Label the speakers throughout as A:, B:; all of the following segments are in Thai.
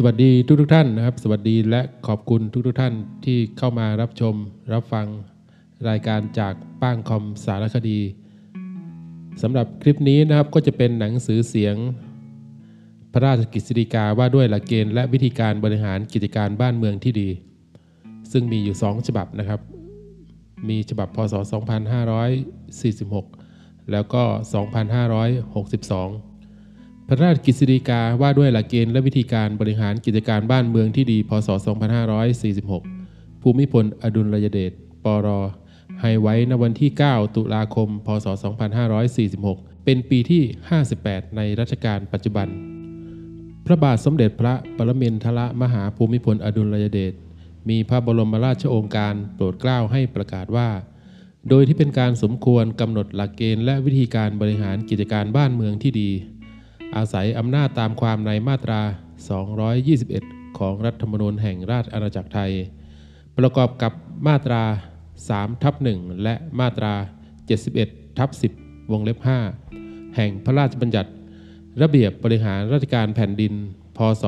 A: สวัสดีทุกทุกท่านนะครับ สวัสดีและขอบคุณทุกทุกท่านที่เข้ามารับชม รับฟังรายการจากป้างคอมสารคดีสำหรับคลิปนี้นะครับก็จะเป็นหนังสือเสียง พระราชกฤษฎีกาว่าด้วยหลักเกณฑ์และวิธีการบริหารกิจการบ้านเมืองที่ดี ซึ่งมีอยู่ 2 ฉบับนะครับ มีฉบับพศ 2546 แล้วก็ 2562 พระราชกฤษฎีกาว่าด้วยหลักเกณฑ์และวิธีการบริหารกิจการบ้านเมืองที่ดี พศ 2546 ภูมิพล อดุลยเดช ปร ให้ไว้ในวันที่ 9 ตุลาคม พศ 2546 เป็นปีที่ 58 ในรัชกาลปัจจุบัน พระบาทสมเด็จพระปรมินทรมหาภูมิพล อดุลยเดช มีพระบรมราชโองการโปรดเกล้าให้ประกาศว่า โดยที่เป็นการสมควรกำหนดหลักเกณฑ์และวิธีการบริหารกิจการบ้านเมืองที่ดี อาศัยอำนาจตามความในมาตรา 221 ของรัฐธรรมนูญแห่งราชอาณาจักรไทย ประกอบกับมาตรา 3 ทับ 1 และมาตรา 71 ทับ 10 วงเล็บ 5 แห่งพระราชบัญญัติ ระเบียบบริหารราชการแผ่นดิน พศ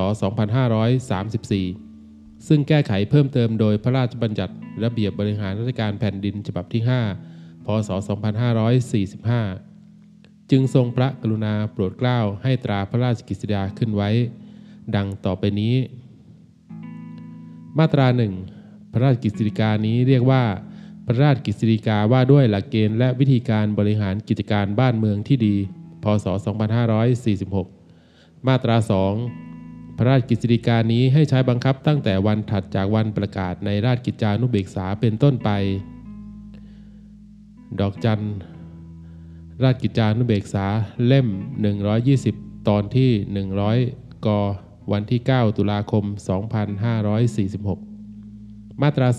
A: 2534 ซึ่งแก้ไขเพิ่มเติมโดยพระราชบัญญัติระเบียบบริหารราชการแผ่นดินฉบับที่ 5 พศ 2545 จึงทรงพระกรุณาโปรดเกล้าให้ตราพระราชกฤษฎีกาขึ้นไว้ ดังต่อไปนี้ มาตราหนึ่งพระราชกฤษฎีกานี้เรียกว่า พระราชกฤษฎีกาว่าด้วยหลักเกณฑ์และวิธีการบริหารกิจการบ้านเมืองที่ดี พศ 2546 มาตรา 2 พระราชกฤษฎีกานี้ให้ใช้บังคับตั้งแต่วันถัดจากวันประกาศในราชกิจจานุเบกษาเป็นต้นไป ดอกจัน ราชกิจจานุเบกษาเล่ม 120 ตอนที่ 100 ก วันที่ 9 ตุลาคม 2546 มาตรา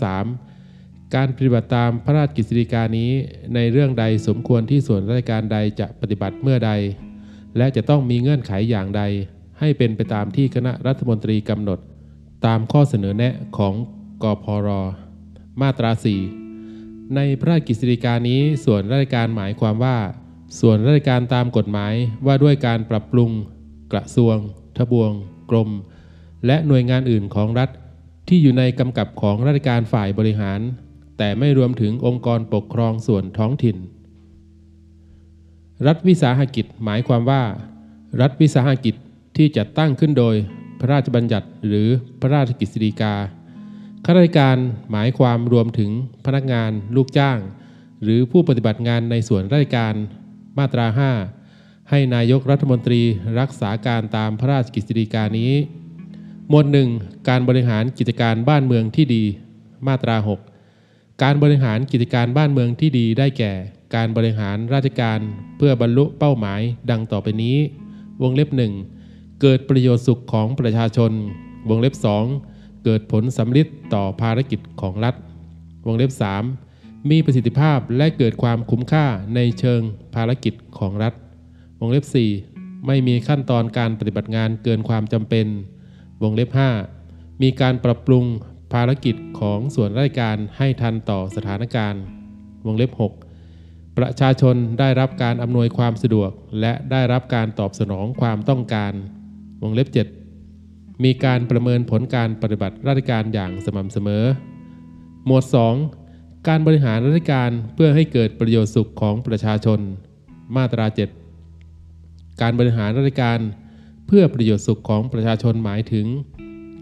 A: 3 การปฏิบัติตามพระราชกฤษฎีกานี้ในเรื่องใดสมควรที่ส่วนราชการใดจะปฏิบัติเมื่อใด และจะต้องมีเงื่อนไขอย่างใด ให้เป็นไปตามที่คณะรัฐมนตรีกำหนด ตามข้อเสนอแนะของกพร มาตรา 4 ในพระราชกฤษฎีกานี้ส่วนราชการหมายความว่า ส่วนราชการตามกฎหมายว่าด้วยการปรับปรุง กระทรวง ทบวง กรม และหน่วยงานอื่นของรัฐ ที่อยู่ในกำกับของราชการฝ่ายบริหาร แต่ไม่รวมถึงองค์กรปกครองส่วนท้องถิ่น รัฐวิสาหกิจหมายความว่า รัฐวิสาหกิจที่จัดตั้งขึ้นโดยพระราชบัญญัติหรือพระราชกฤษฎีกาข้าราชการหมายความรวมถึงพนักงานลูกจ้าง หรือผู้ปฏิบัติงานในส่วนราชการ มาตรา 5 ให้นายกรัฐมนตรีรักษาการตามพระราชกฤษฎีกานี้ หมวดหนึ่งการบริหารกิจการบ้านเมืองที่ดี มาตรา 6 การบริหารกิจการบ้านเมืองที่ดีได้แก่ การบริหารราชการเพื่อบรรลุเป้าหมายดังต่อไปนี้ วงเล็บหนึ่งเกิดประโยชน์สุขของประชาชน วงเล็บ 2 เกิดผลสำลิดต่อภารกิจของรัฐ วงเล็บ 3 มีประสิทธิภาพและเกิดความคุ้มค่าในเชิงภารกิจของรัฐ วงเล็บ 4 ไม่มีขั้นตอนการปฏิบัติงานเกินความจำเป็น วงเล็บ 5 มีการปรับปรุงภารกิจของส่วนราชการให้ทันต่อสถานการณ์ วงเล็บ 6 ประชาชนได้รับการอำนวยความสะดวก และได้รับการตอบสนองความต้องการ วงเล็บ 7 มีการประเมินผลการปฏิบัติราชการอย่างสม่ำเสมอ หมวด 2 การบริหารราชการเพื่อให้เกิดประโยชน์สุขของประชาชน มาตรา 7 การบริหารราชการเพื่อประโยชน์สุขของประชาชนหมายถึง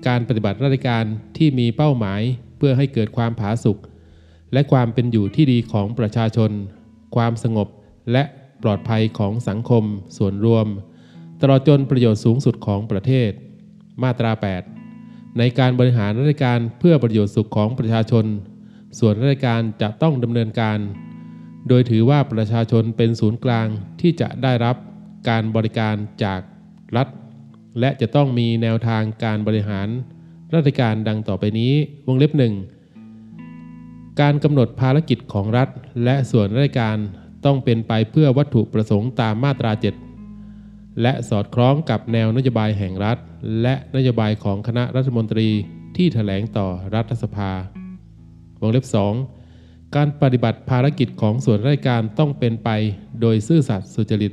A: การปฏิบัติราชการที่มีเป้าหมายเพื่อให้เกิดความผาสุกและความเป็นอยู่ที่ดีของประชาชน ความสงบและปลอดภัยของสังคมส่วนรวม ตลอดจนประโยชน์สูงสุดของประเทศ มาตรา 8 ในการบริหารราชการเพื่อประโยชน์สุขของประชาชน ส่วนราชการจะต้องดำเนินการ โดยถือว่าประชาชนเป็นศูนย์กลางที่จะได้รับการบริการจากรัฐ และจะต้องมีแนวทางการบริหารราชการดังต่อไปนี้วงเล็บหนึ่งการกำหนดภารกิจของรัฐ และส่วนราชการต้องเป็นไปเพื่อวัตถุประสงค์ตามมาตรา 7 และสอดคล้องกับแนวนโยบายแห่งรัฐ และนโยบายของคณะรัฐมนตรีที่ถแถลงต่อรัฐสภา วงเล็บ 2 การปฏิบัติภารกิจของส่วนราชการต้องเป็นไป โดยซื่อสัตย์สุจริต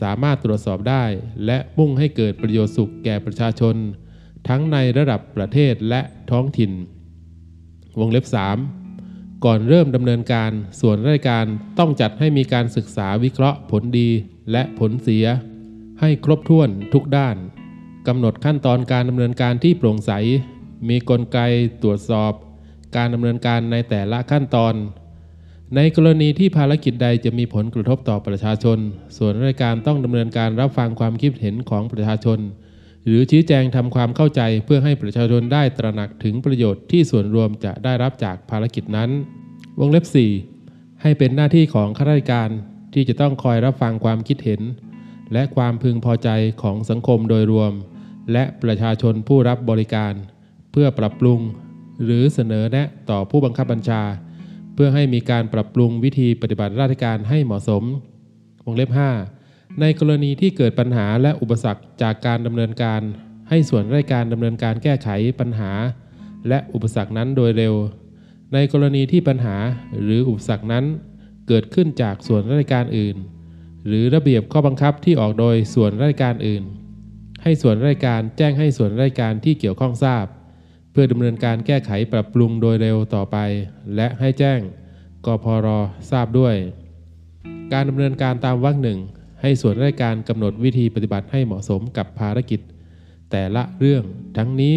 A: สามารถตรวจสอบได้ และมุ่งให้เกิดประโยชน์สุขแก่ประชาชน ทั้งในระดับประเทศและท้องถิ่น วงเล็บ 3 ก่อนเริ่มดำเนินการส่วนราชการต้องจัดให้มีการศึกษาวิเคราะห์ผลดีและผลเสีย ให้ครบถ้วนทุกด้านกำหนดขั้นตอนการดำเนินการที่โปร่งใส มีกลไกตรวจสอบ การดำเนินการในแต่ละขั้นตอน ในกรณีที่ภารกิจใดจะมีผลกระทบต่อประชาชน ส่วนราชการต้องดำเนินการรับฟังความคิดเห็นของประชาชน หรือชี้แจงทำความเข้าใจเพื่อให้ประชาชนได้ตระหนักถึงประโยชน์ที่ส่วนรวมจะได้รับจากภารกิจนั้น วงเล็บ 4 ให้เป็นหน้าที่ของข้าราชการที่จะต้องคอยรับฟังความคิดเห็น และความพึงพอใจของสังคมโดยรวม และประชาชนผู้รับบริการ เพื่อปรับปรุง หรือเสนอแนะต่อผู้บังคับบัญชา เพื่อให้มีการปรับปรุงวิธีปฏิบัติราชการให้เหมาะสมวงเล็บ 5 ในกรณีที่เกิดปัญหาและอุปสรรคจากการดำเนินการ ให้ส่วนราชการดำเนินการแก้ไขปัญหา และอุปสรรคนั้นโดยเร็ว ในกรณีที่ปัญหาหรืออุปสรรคนั้นเกิดขึ้นจากส่วนราชการอื่น หรือระเบียบข้อบังคับที่ออกโดยส่วนราชการอื่น ให้ส่วนราชการแจ้งให้ส่วนราชการที่เกี่ยวข้องทราบ เพื่อดำเนินการแก้ไขปรับปรุงโดยเร็วต่อไป และให้แจ้งกพรทราบด้วย การดำเนินการตามวรรคหนึ่งให้ส่วนราชการกำหนดวิธีปฏิบัติให้เหมาะสมกับภารกิจ แต่ละเรื่อง ทั้งนี้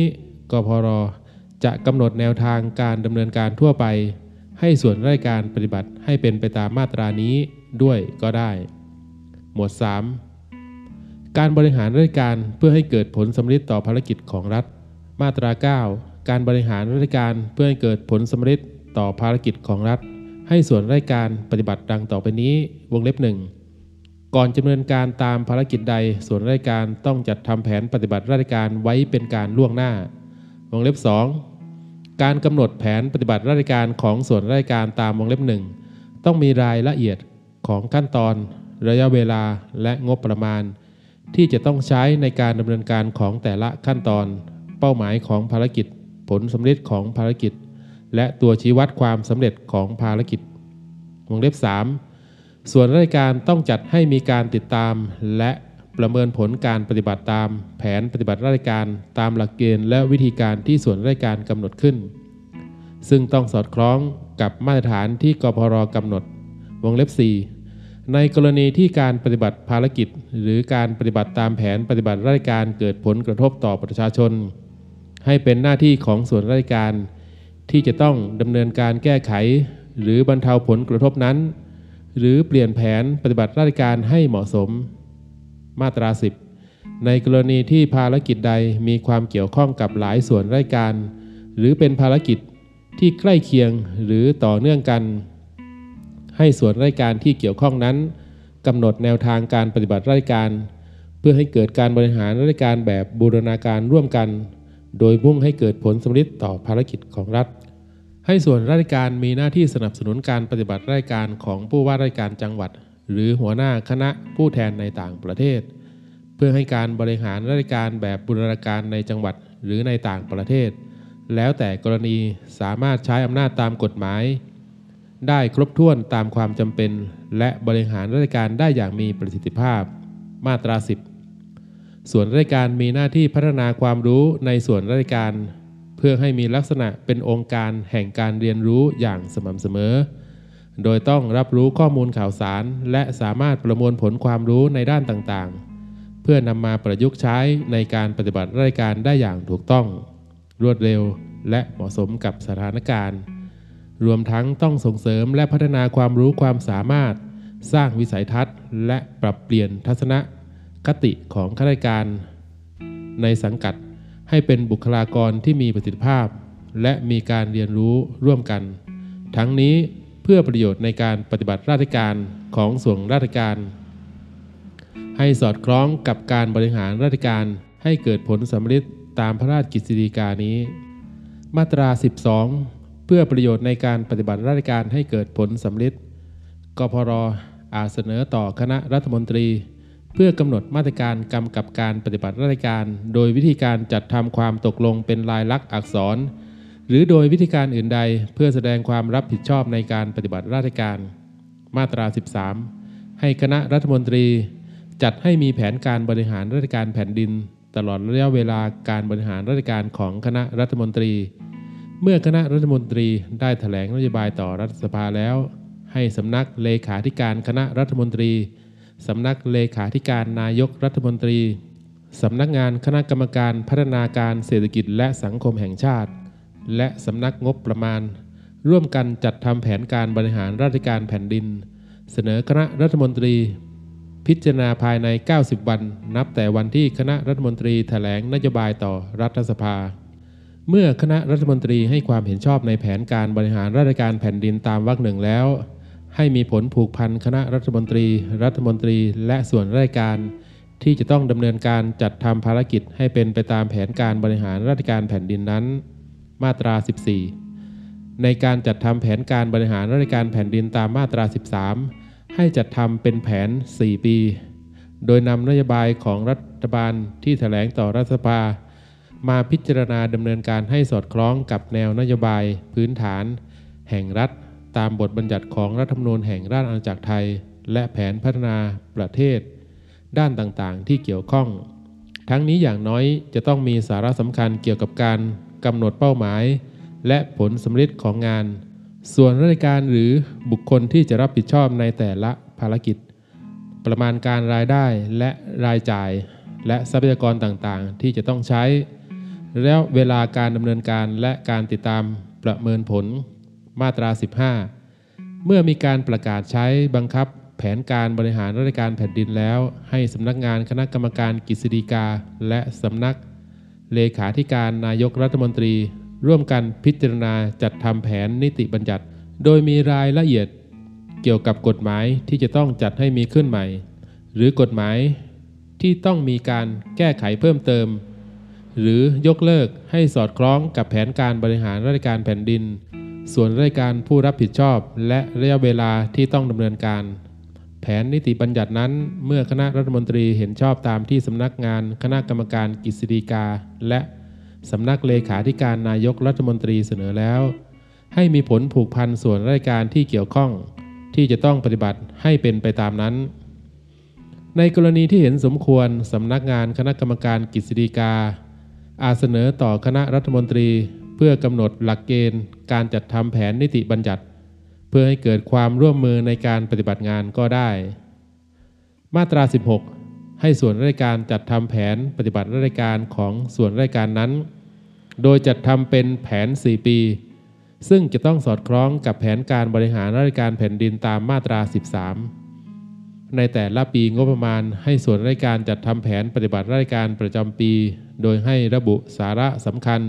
A: กพรจะกำหนดแนวทางการดำเนินการทั่วไป ให้ส่วนราชการปฏิบัติให้เป็นไปตามมาตรานี้ด้วยก็ได้ หมวด 3 การบริหารราชการเพื่อให้เกิดผลสำเร็จต่อภารกิจของรัฐ มาตรา 9 การบริหารราชการเพื่อให้เกิดผลสำเร็จต่อภารกิจของรัฐ ให้ส่วนราชการปฏิบัติดังต่อไปนี้วงเล็บหนึ่งก่อนดำเนินการตามภารกิจใด ส่วนราชการต้องจัดทำแผนปฏิบัติราชการไว้เป็นการล่วงหน้าวงเล็บ 2 การกำหนดแผนปฏิบัติราชการของส่วนราชการตามวงเล็บหนึ่งต้องมีรายละเอียดของขั้นตอน ระยะเวลาและงบประมาณ ที่จะต้องใช้ในการดำเนินการของแต่ละขั้นตอน เป้าหมายของภารกิจ ผลสำเร็จของภารกิจ และตัวชี้วัดความสำเร็จของภารกิจวงเล็บ 3 ส่วนราชการต้องจัดให้มีการติดตาม และประเมินผลการปฏิบัติตาม แผนปฏิบัติราชการตามหลักเกณฑ์และวิธีการที่ส่วนราชการกำหนดขึ้น ซึ่งต้องสอดคล้องกับมาตรฐานที่กพรกำหนด วงเล็บ 4 ในกรณีที่การปฏิบัติภารกิจ หรือการปฏิบัติตามแผนปฏิบัติราชการเกิดผลกระทบต่อประชาชน ให้เป็นหน้าที่ของส่วนราชการ ที่จะต้องดำเนินการแก้ไข หรือบรรเทาผลกระทบนั้น หรือเปลี่ยนแผนปฏิบัติราชการให้เหมาะสม มาตรา 10 ในกรณีที่ภารกิจใดมีความเกี่ยวข้องกับหลายส่วนราชการ หรือเป็นภารกิจที่ใกล้เคียงหรือต่อเนื่องกัน ให้ส่วนราชการที่เกี่ยวข้องนั้นกำหนดแนวทางการปฏิบัติราชการ เพื่อให้เกิดการบริหารราชการแบบบูรณาการร่วมกัน โดยมุ่งให้เกิดผลสำเร็จต่อภารกิจของรัฐ ให้ส่วนราชการมีหน้าที่สนับสนุนการปฏิบัติราชการของผู้ว่าราชการจังหวัด หรือหัวหน้าคณะผู้แทนในต่างประเทศ เพื่อให้การบริหารราชการแบบบูรณาการในจังหวัดหรือในต่างประเทศ แล้วแต่กรณีสามารถใช้อำนาจตามกฎหมาย ได้ครบถ้วนตามความจำเป็น และบริหารราชการได้อย่างมีประสิทธิภาพ มาตรา 10 ส่วนราชการมีหน้าที่พัฒนาความรู้ในส่วนราชการ เพื่อให้มีลักษณะเป็นองค์การแห่งการเรียนรู้อย่างสม่ำเสมอ โดยต้องรับรู้ข้อมูลข่าวสาร และสามารถประมวลผลความรู้ในด้านต่างๆ เพื่อนำมาประยุกต์ใช้ในการปฏิบัติราชการได้อย่างถูกต้อง รวดเร็วและเหมาะสมกับสถานการณ์ รวมทั้งต้องส่งเสริมและพัฒนาความรู้ความสามารถ สร้างวิสัยทัศน์ และปรับเปลี่ยนทัศนะ คติของข้าราชการ ในสังกัดให้เป็นบุคลากรที่มีประสิทธิภาพ และมีการเรียนรู้ร่วมกัน ทั้งนี้เพื่อประโยชน์ในการปฏิบัติราชการของส่วนราชการ ให้สอดคล้องกับการบริหารราชการให้เกิดผลสำเร็จตามพระราชกฤษฎีกานี้ มาตรา 12 เพื่อประโยชน์ในการปฏิบัติราชการให้เกิดผลสำเร็จกพรอาจเสนอต่อคณะรัฐมนตรี เพื่อกำหนดมาตรการกำกับการปฏิบัติราชการ โดยวิธีการจัดทำความตกลงเป็นลายลักษณ์อักษร หรือโดยวิธีการอื่นใด เพื่อแสดงความรับผิดชอบในการปฏิบัติราชการ มาตรา 13 ให้คณะรัฐมนตรี จัดให้มีแผนการบริหารราชการแผ่นดิน ตลอดระยะเวลาการบริหารราชการของคณะรัฐมนตรี เมื่อคณะรัฐมนตรีได้ถแถลงนโยบายต่อรัฐสภาแล้ว ให้สำนักเลขาธิการคณะรัฐมนตรี สำนักเลขาธิการนายกรัฐมนตรี สำนักงานคณะกรรมการพัฒนาการเศรษฐกิจและสังคมแห่งชาติ และสำนักงบประมาณ ร่วมกันจัดทำแผนการบริหารราชการแผ่นดิน เสนอคณะรัฐมนตรี พิจารณาภายใน 90 วัน นับแต่วันที่คณะรัฐมนตรีแถลงนโยบายต่อรัฐสภา เมื่อคณะรัฐมนตรีให้ความเห็นชอบในแผนการบริหารราชการแผ่นดินตามวรรคหนึ่งแล้ว ให้มีผลผูกพันคณะรัฐมนตรี รัฐมนตรี และส่วนราชการ ที่จะต้องดำเนินการจัดทำภารกิจให้เป็นไปตามแผนการบริหารราชการแผ่นดินนั้น มาตรา 14 ในการจัดทำแผนการบริหารราชการแผ่นดินตามมาตรา 13 ให้จัดทำเป็นแผน 4 ปี โดยนำนโยบายของรัฐบาลที่แถลงต่อรัฐสภา มาพิจารณาดำเนินการให้สอดคล้องกับแนวนโยบายพื้นฐาน แห่งรัฐ ตามบทบัญญัติของรัฐธรรมนูญแห่งราชอาณาจักรไทย และแผนพัฒนาประเทศ ด้านต่างๆ ที่เกี่ยวข้อง ทั้งนี้อย่างน้อยจะต้องมีสาระสำคัญเกี่ยวกับการกำหนดเป้าหมาย และผลสำเร็จของงาน ส่วนราชการหรือบุคคลที่จะรับผิดชอบในแต่ละภารกิจ ประมาณการรายได้และรายจ่าย และทรัพยากรต่างๆ ที่จะต้องใช้ แล้วเวลาการดำเนินการและการติดตามประเมินผล มาตรา 15 เมื่อมีการประกาศใช้บังคับแผนการบริหารราชการแผ่นดินแล้ว ให้สำนักงานคณะกรรมการกฤษฎีกา และสำนัก เลขาธิการนายกรัฐมนตรี ร่วมกันพิจารณาจัดทำแผนนิติบัญญัติ โดยมีรายละเอียดเกี่ยวกับกฎหมายที่จะต้องจัดให้มีขึ้นใหม่ หรือกฎหมายที่ต้องมีการแก้ไขเพิ่มเติม หรือยกเลิกให้สอดคล้องกับแผนการบริหารราชการแผ่นดิน ส่วนราชการผู้รับผิดชอบและระยะเวลาที่ต้องดำเนินการ แผนนิติบัญญัตินั้น เมื่อคณะรัฐมนตรีเห็นชอบตามที่สำนักงานคณะกรรมการกฤษฎีกา และสำนักเลขาธิการนายกรัฐมนตรีเสนอแล้ว ให้มีผลผูกพันส่วนราชการที่เกี่ยวข้อง ที่จะต้องปฏิบัติให้เป็นไปตามนั้น ในกรณีที่เห็นสมควรสำนักงานคณะกรรมการกฤษฎีกา อาจเสนอต่อคณะรัฐมนตรี เพื่อกำหนดหลักเกณฑ์การจัดทำแผนนิติบัญญัติ เพื่อให้เกิดความร่วมมือในการปฏิบัติงานก็ได้ มาตรา 16 ให้ส่วนราชการจัดทำแผนปฏิบัติราชการของส่วนราชการนั้น โดยจัดทำเป็นแผน 4 ปี ซึ่งจะต้องสอดคล้องกับแผนการบริหารราชการแผ่นดินตามมาตรา 13 ในแต่ละปีงบประมาณให้ส่วนราชการจัดทำแผนปฏิบัติราชการประจำปี โดยให้ระบุสาระสำคัญ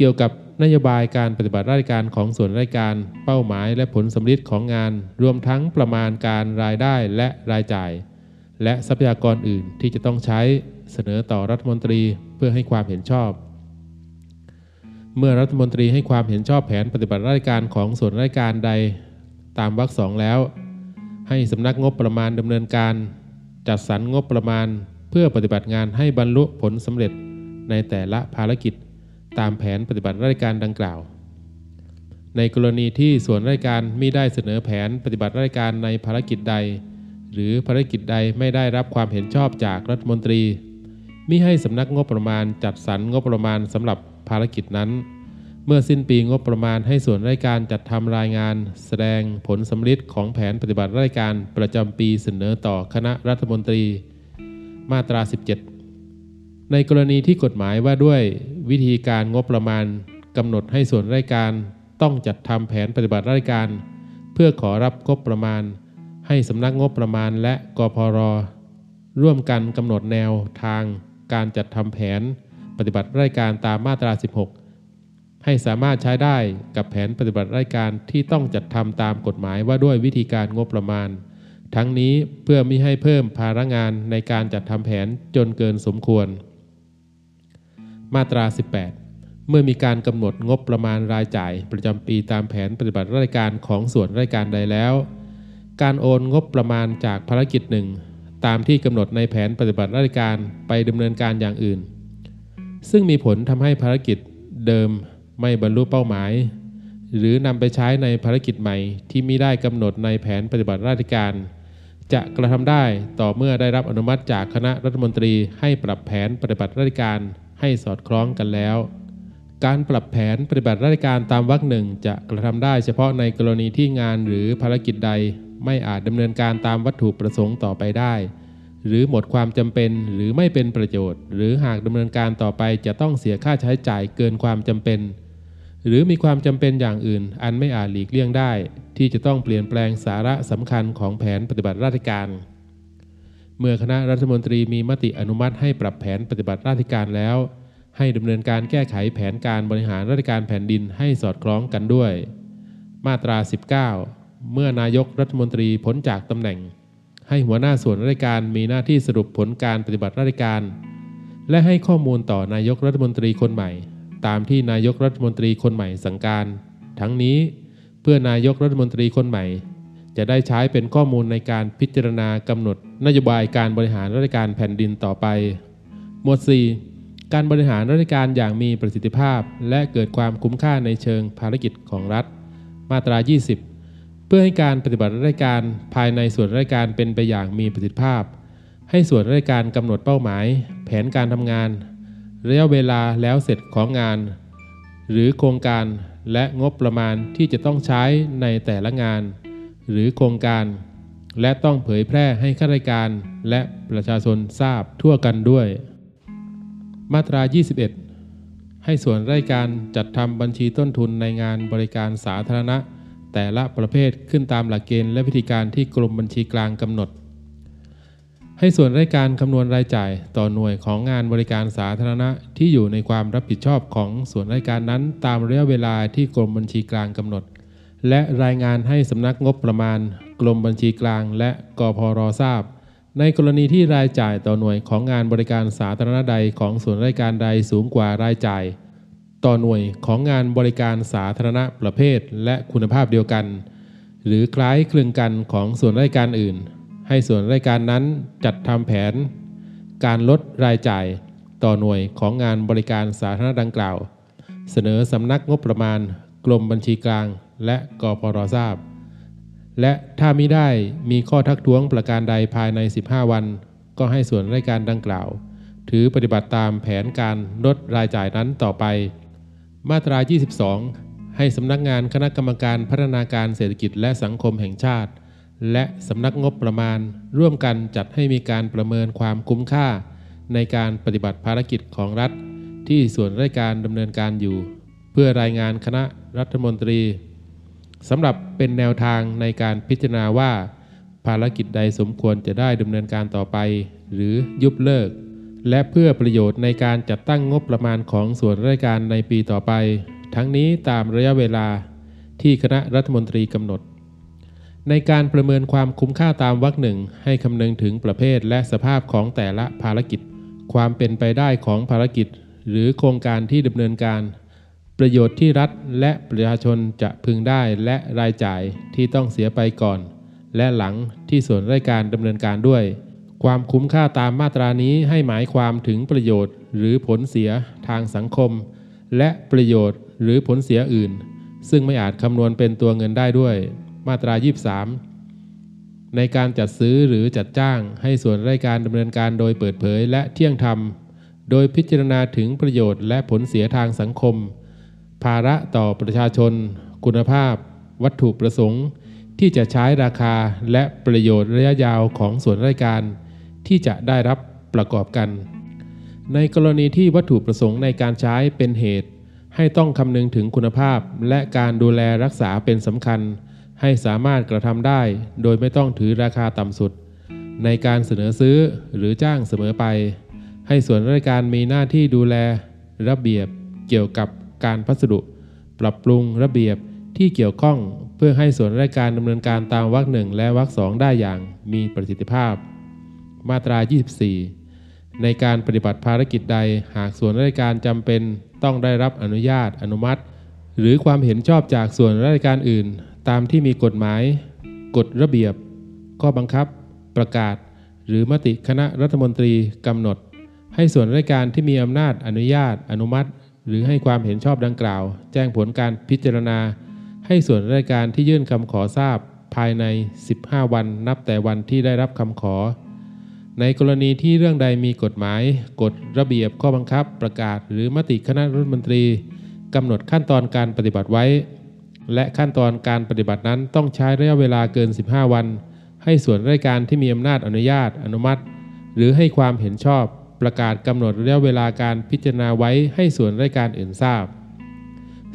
A: เกี่ยวกับนโยบายการปฏิบัติราชการของส่วนราชการ เป้าหมายและผลสำลิดของงาน รวมทั้งประมาณการรายได้และรายจ่าย และทรัพยากรอื่นที่จะต้องใช้เสนอต่อรัฐมนตรีเพื่อให้ความเห็นชอบ เมื่อรัฐมนตรีให้ความเห็นชอบแผนปฏิบัติราชการของส่วนราชการใด ตามวรรคสองแล้ว ให้สำนักงบประมาณดำเนินการ จัดสรรงบประมาณ เพื่อปฏิบัติงานให้บรรลุผลสำเร็จในแต่ละภารกิจ ตามแผนปฏิบัติราชการดังกล่าว ในกรณีที่ส่วนราชการมิได้เสนอแผนปฏิบัติราชการในภารกิจใด หรือภารกิจใดไม่ได้รับความเห็นชอบจากรัฐมนตรีมิให้สำนักงบประมาณจัดสรรงบประมาณสำหรับภารกิจนั้น เมื่อสิ้นปีงบประมาณให้ส่วนราชการจัดทำรายงาน แสดงผลสำลิดของแผนปฏิบัติราชการประจำปีเสนอต่อคณะรัฐมนตรี มาตรา 17 ในกรณีที่กฎหมายว่าด้วยวิธีการงบประมาณกำหนดให้ส่วนราชการต้องจัดทำแผนปฏิบัติราชการ เพื่อขอรับงบประมาณ ให้สำนักงบประมาณและกพรร่วมกันกำหนดแนวทางการจัดทำแผนปฏิบัติราชการตามมาตรา 16 ให้สามารถใช้ได้กับแผนปฏิบัติราชการที่ต้องจัดทำตามกฎหมายว่าด้วยวิธีการงบประมาณ ทั้งนี้เพื่อไม่ให้เพิ่มภาระงานในการจัดทำแผนจนเกินสมควร มาตรา 18 เมื่อมีการกำหนดงบประมาณรายจ่ายประจำปีตามแผนปฏิบัติราชการของส่วนราชการใดแล้ว การโอนงบประมาณจากภารกิจหนึ่งตามที่กำหนดในแผนปฏิบัติราชการไปดำเนินการอย่างอื่น ซึ่งมีผลทำให้ภารกิจเดิมไม่บรรลุเป้าหมาย หรือนำไปใช้ในภารกิจใหม่ที่มิได้กำหนดในแผนปฏิบัติราชการ จะกระทำได้ต่อเมื่อได้รับอนุมัติจากคณะรัฐมนตรีให้ปรับแผนปฏิบัติราชการ ให้สอดคล้องกันแล้ว การปรับแผนปฏิบัติราชการตามวรรคหนึ่งจะกระทำได้เฉพาะในกรณีที่งานหรือภารกิจใดไม่อาจดำเนินการตามวัตถุประสงค์ต่อไปได้ หรือหมดความจำเป็นหรือไม่เป็นประโยชน์ หรือหากดำเนินการต่อไปจะต้องเสียค่าใช้จ่ายเกินความจำเป็น หรือมีความจำเป็นอย่างอื่น อันไม่อาจหลีกเลี่ยงได้ ที่จะต้องเปลี่ยนแปลงสาระสำคัญของแผนปฏิบัติราชการ เมื่อคณะรัฐมนตรีมีมติอนุมัติให้ปรับแผนปฏิบัติราชการแล้ว ให้ดำเนินการแก้ไขแผนการบริหารราชการแผ่นดินให้สอดคล้องกันด้วย มาตรา 19 เมื่อนายกรัฐมนตรีพ้นจากตำแหน่ง ให้หัวหน้าส่วนราชการมีหน้าที่สรุปผลการปฏิบัติราชการ และให้ข้อมูลต่อนายกรัฐมนตรีคนใหม่ ตามที่นายกรัฐมนตรีคนใหม่สั่งการ ทั้งนี้เพื่อนายกรัฐมนตรีคนใหม่ จะได้ใช้เป็นข้อมูลในการพิจารณากำหนดนโยบายการบริหารราชการแผ่นดินต่อไป หมวด 4 การบริหารราชการอย่างมีประสิทธิภาพ และเกิดความคุ้มค่าในเชิงภารกิจของรัฐ มาตรา 20 เพื่อให้การปฏิบัติราชการภายในส่วนราชการเป็นไปอย่างมีประสิทธิภาพ ให้ส่วนราชการกำหนดเป้าหมาย แผนการทำงาน ระยะเวลาแล้วเสร็จของงาน หรือโครงการและงบประมาณที่จะต้องใช้ในแต่ละงาน หรือโครงการ และต้องเผยแพร่ให้ข้าราชการและประชาชนทราบทั่วกันด้วย มาตรา 21 ให้ส่วนราชการจัดทำบัญชีต้นทุนในงานบริการสาธารณะ แต่ละประเภทขึ้นตามหลักเกณฑ์และวิธีการที่กรมบัญชีกลางกำหนด ให้ส่วนราชการคำนวณรายจ่ายต่อหน่วยของงานบริการสาธารณะที่อยู่ในความรับผิดชอบของส่วนราชการนั้นตามระยะเวลาที่กรมบัญชีกลางกำหนด และรายงานให้สำนักงบประมาณ กรมบัญชีกลาง และกพรทราบ ในกรณีที่รายจ่ายต่อหน่วยของงานบริการสาธารณะใดของส่วนราชการใดสูงกว่ารายจ่าย ต่อหน่วยของงานบริการสาธารณะประเภท และคุณภาพเดียวกัน หรือคล้ายคลึงกันของส่วนราชการอื่น ให้ส่วนราชการนั้นจัดทำแผน การลดรายจ่ายต่อหน่วยของงานบริการสาธารณะดังกล่าว เสนอสำนักงบประมาณ กรมบัญชีกลาง และกปรทราบ และถ้ามิได้มีข้อทักท้วงประการใดภายใน 15 วัน ก็ให้ส่วนราชการดังกล่าว ถือปฏิบัติตามแผนการลดรายจ่ายนั้นต่อไป มาตรา 22 ให้สำนักงานคณะกรรมการพัฒนาการเศรษฐกิจและสังคมแห่งชาติ และสำนักงบประมาณ ร่วมกันจัดให้มีการประเมินความคุ้มค่า ในการปฏิบัติภารกิจของรัฐ ที่ส่วนราชการดำเนินการอยู่ เพื่อรายงานคณะรัฐมนตรี สำหรับเป็นแนวทางในการพิจารณาว่า ภารกิจใดสมควรจะได้ดำเนินการต่อไป หรือยุบเลิก และเพื่อประโยชน์ในการจัดตั้งงบประมาณของส่วนราชการในปีต่อไป ทั้งนี้ตามระยะเวลาที่คณะรัฐมนตรีกำหนด ในการประเมินความคุ้มค่าตามวรรคหนึ่งให้คำนึงถึงประเภทและสภาพของแต่ละภารกิจ ความเป็นไปได้ของภารกิจ หรือโครงการที่ดำเนินการ ประโยชน์ที่รัฐและประชาชนจะพึงได้และรายจ่ายที่ต้องเสียไปก่อน และหลังที่ส่วนราชการดำเนินการด้วย ความคุ้มค่าตามมาตรานี้ให้หมายความถึงประโยชน์ หรือผลเสียทางสังคม และประโยชน์หรือผลเสียอื่น ซึ่งไม่อาจคำนวณเป็นตัวเงินได้ด้วย มาตรา 23 ในการจัดซื้อหรือจัดจ้างให้ส่วนราชการดำเนินการโดยเปิดเผยและเที่ยงธรรม โดยพิจารณาถึงประโยชน์และผลเสียทางสังคม ภาระต่อประชาชน คุณภาพ วัตถุประสงค์ ที่จะใช้ราคาและประโยชน์ระยะยาวของส่วนราชการ ที่จะได้รับประกอบกัน ในกรณีที่วัตถุประสงค์ในการใช้เป็นเหตุ ให้ต้องคำนึงถึงคุณภาพและการดูแลรักษาเป็นสำคัญ ให้สามารถกระทำได้ โดยไม่ต้องถือราคาต่ำสุด ในการเสนอซื้อหรือจ้างเสมอไป ให้ส่วนราชการมีหน้าที่ดูแล ระเบียบเกี่ยวกับ การพัสดุ ปรับปรุงระเบียบที่เกี่ยวข้องเพื่อให้ส่วนราชการดำเนินการตามวรรคหนึ่งและวรรคสองได้อย่างมีประสิทธิภาพ มาตรา 24 ในการปฏิบัติภารกิจใดหากส่วนราชการจำเป็นต้องได้รับอนุญาตอนุมัติ หรือความเห็นชอบจากส่วนราชการอื่น ตามที่มีกฎหมาย กฎระเบียบ ข้อบังคับ ประกาศ หรือมติคณะรัฐมนตรีกำหนด ให้ส่วนราชการที่มีอำนาจอนุญาตอนุมัติ หรือให้ความเห็นชอบดังกล่าว แจ้งผลการพิจารณา ให้ส่วนราชการที่ยื่นคำขอทราบ ภายใน 15 วันนับแต่วันที่ได้รับคำขอ ในกรณีที่เรื่องใดมีกฎหมาย กฎระเบียบข้อบังคับ ประกาศ หรือมติคณะรัฐมนตรีกำหนดขั้นตอนการปฏิบัติไว้ และขั้นตอนการปฏิบัตินั้นต้องใช้ระยะเวลาเกิน 15 วัน ให้ส่วนราชการที่มีอำนาจอนุญาต อนุมัติ หรือให้ความเห็นชอบ ประกาศกำหนดระยะเวลาการพิจารณาไว้ให้ส่วนราชการอื่นทราบ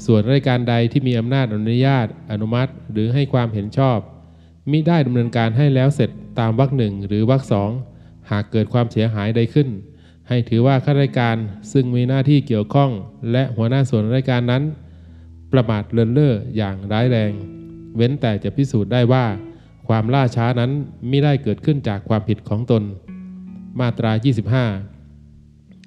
A: ส่วนราชการใดที่มีอำนาจอนุญาต อนุมัติ หรือให้ความเห็นชอบมิได้ดำเนินการให้แล้วเสร็จตามวรรคหนึ่งหรือวรรคสองหากเกิดความเสียหายใดขึ้น ให้ถือว่าข้าราชการซึ่งมีหน้าที่เกี่ยวข้อง และหัวหน้าส่วนราชการนั้น ประมาทเลินเล่ออย่างร้ายแรง เว้นแต่จะพิสูจน์ได้ว่า ความล่าช้านั้นไม่ได้เกิดขึ้นจากความผิดของตน มาตรา 25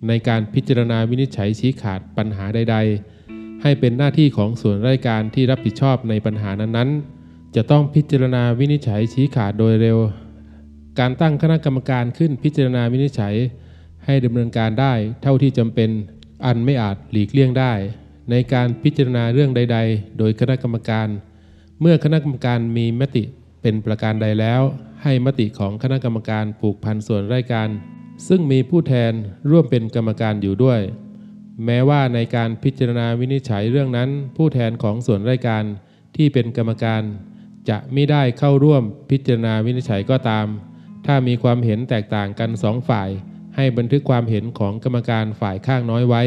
A: ในการพิจารณาวินิจฉัยชี้ขาดปัญหาใด ๆ ให้เป็นหน้าที่ของส่วนราชการที่รับผิดชอบในปัญหานั้นๆ จะต้องพิจารณาวินิจฉัยชี้ขาดโดยเร็ว การตั้งคณะกรรมการขึ้นพิจารณาวินิจฉัย ให้ดำเนินการได้ เท่าที่จำเป็นอันไม่อาจหลีกเลี่ยงได้ ในการพิจารณาเรื่องใด ๆ โดยคณะกรรมการ เมื่อคณะกรรมการมีมติเป็นประการใดแล้ว ให้มติของคณะกรรมการผูกพันส่วนราชการ ซึ่งมีผู้แทนร่วมเป็นกรรมการอยู่ด้วย แม้ว่าในการพิจารณาวินิจฉัยเรื่องนั้น ผู้แทนของส่วนราชการที่เป็นกรรมการ จะไม่ได้เข้าร่วมพิจารณาวินิจฉัยก็ตาม ถ้ามีความเห็นแตกต่างกันสองฝ่าย ให้บันทึกความเห็นของกรรมการฝ่ายข้างน้อยไว้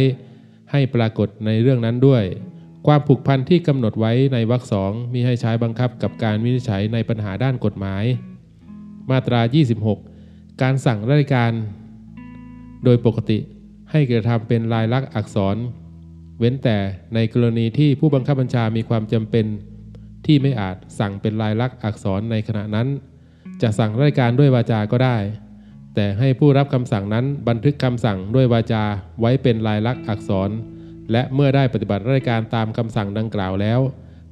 A: ให้ปรากฏในเรื่องนั้นด้วย ความผูกพันที่กำหนดไว้ในวรรคสองมีให้ใช้บังคับกับการวินิจฉัยในปัญหาด้านกฎหมาย มาตรา 26 การสั่งราชการ โดยปกติให้กระทำเป็นลายลักษณ์อักษร เว้นแต่ในกรณีที่ผู้บังคับบัญชามีความจำเป็น ที่ไม่อาจสั่งเป็นลายลักษณ์อักษรในขณะนั้น จะสั่งราชการด้วยวาจาก็ได้ แต่ให้ผู้รับคำสั่งนั้นบันทึกคำสั่งด้วยวาจาไว้เป็นลายลักษณ์อักษร และเมื่อได้ปฏิบัติราชการตามคำสั่งดังกล่าวแล้ว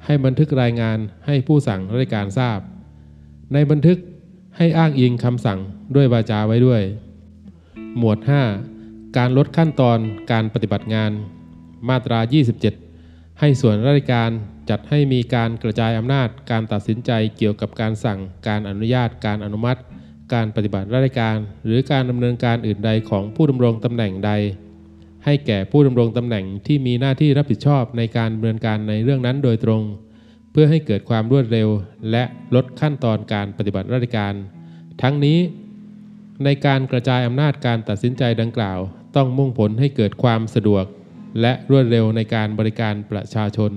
A: ให้บันทึกรายงานให้ผู้สั่งราชการทราบ ในบันทึกให้อ้างอิงคำสั่ง ด้วยวาจาไว้ด้วย หมวด 5 การลดขั้นตอนการปฏิบัติงาน มาตรา 27 ให้ส่วนราชการจัดให้มีการกระจายอำนาจการตัดสินใจเกี่ยวกับการสั่ง การอนุญาต การอนุมัติ การปฏิบัติราชการ หรือการดำเนินการอื่นใดของผู้ดำรงตำแหน่งใด ให้แก่ผู้ดำรงตำแหน่งที่มีหน้าที่รับผิดชอบในการดำเนินการในเรื่องนั้นโดยตรง เพื่อให้เกิดความรวดเร็ว และลดขั้นตอนการปฏิบัติราชการ ทั้งนี้ ในการกระจายอำนาจการตัดสินใจดังกล่าว ต้องมุ่งผลให้เกิดความสะดวก และรวดเร็วในการบริการประชาชน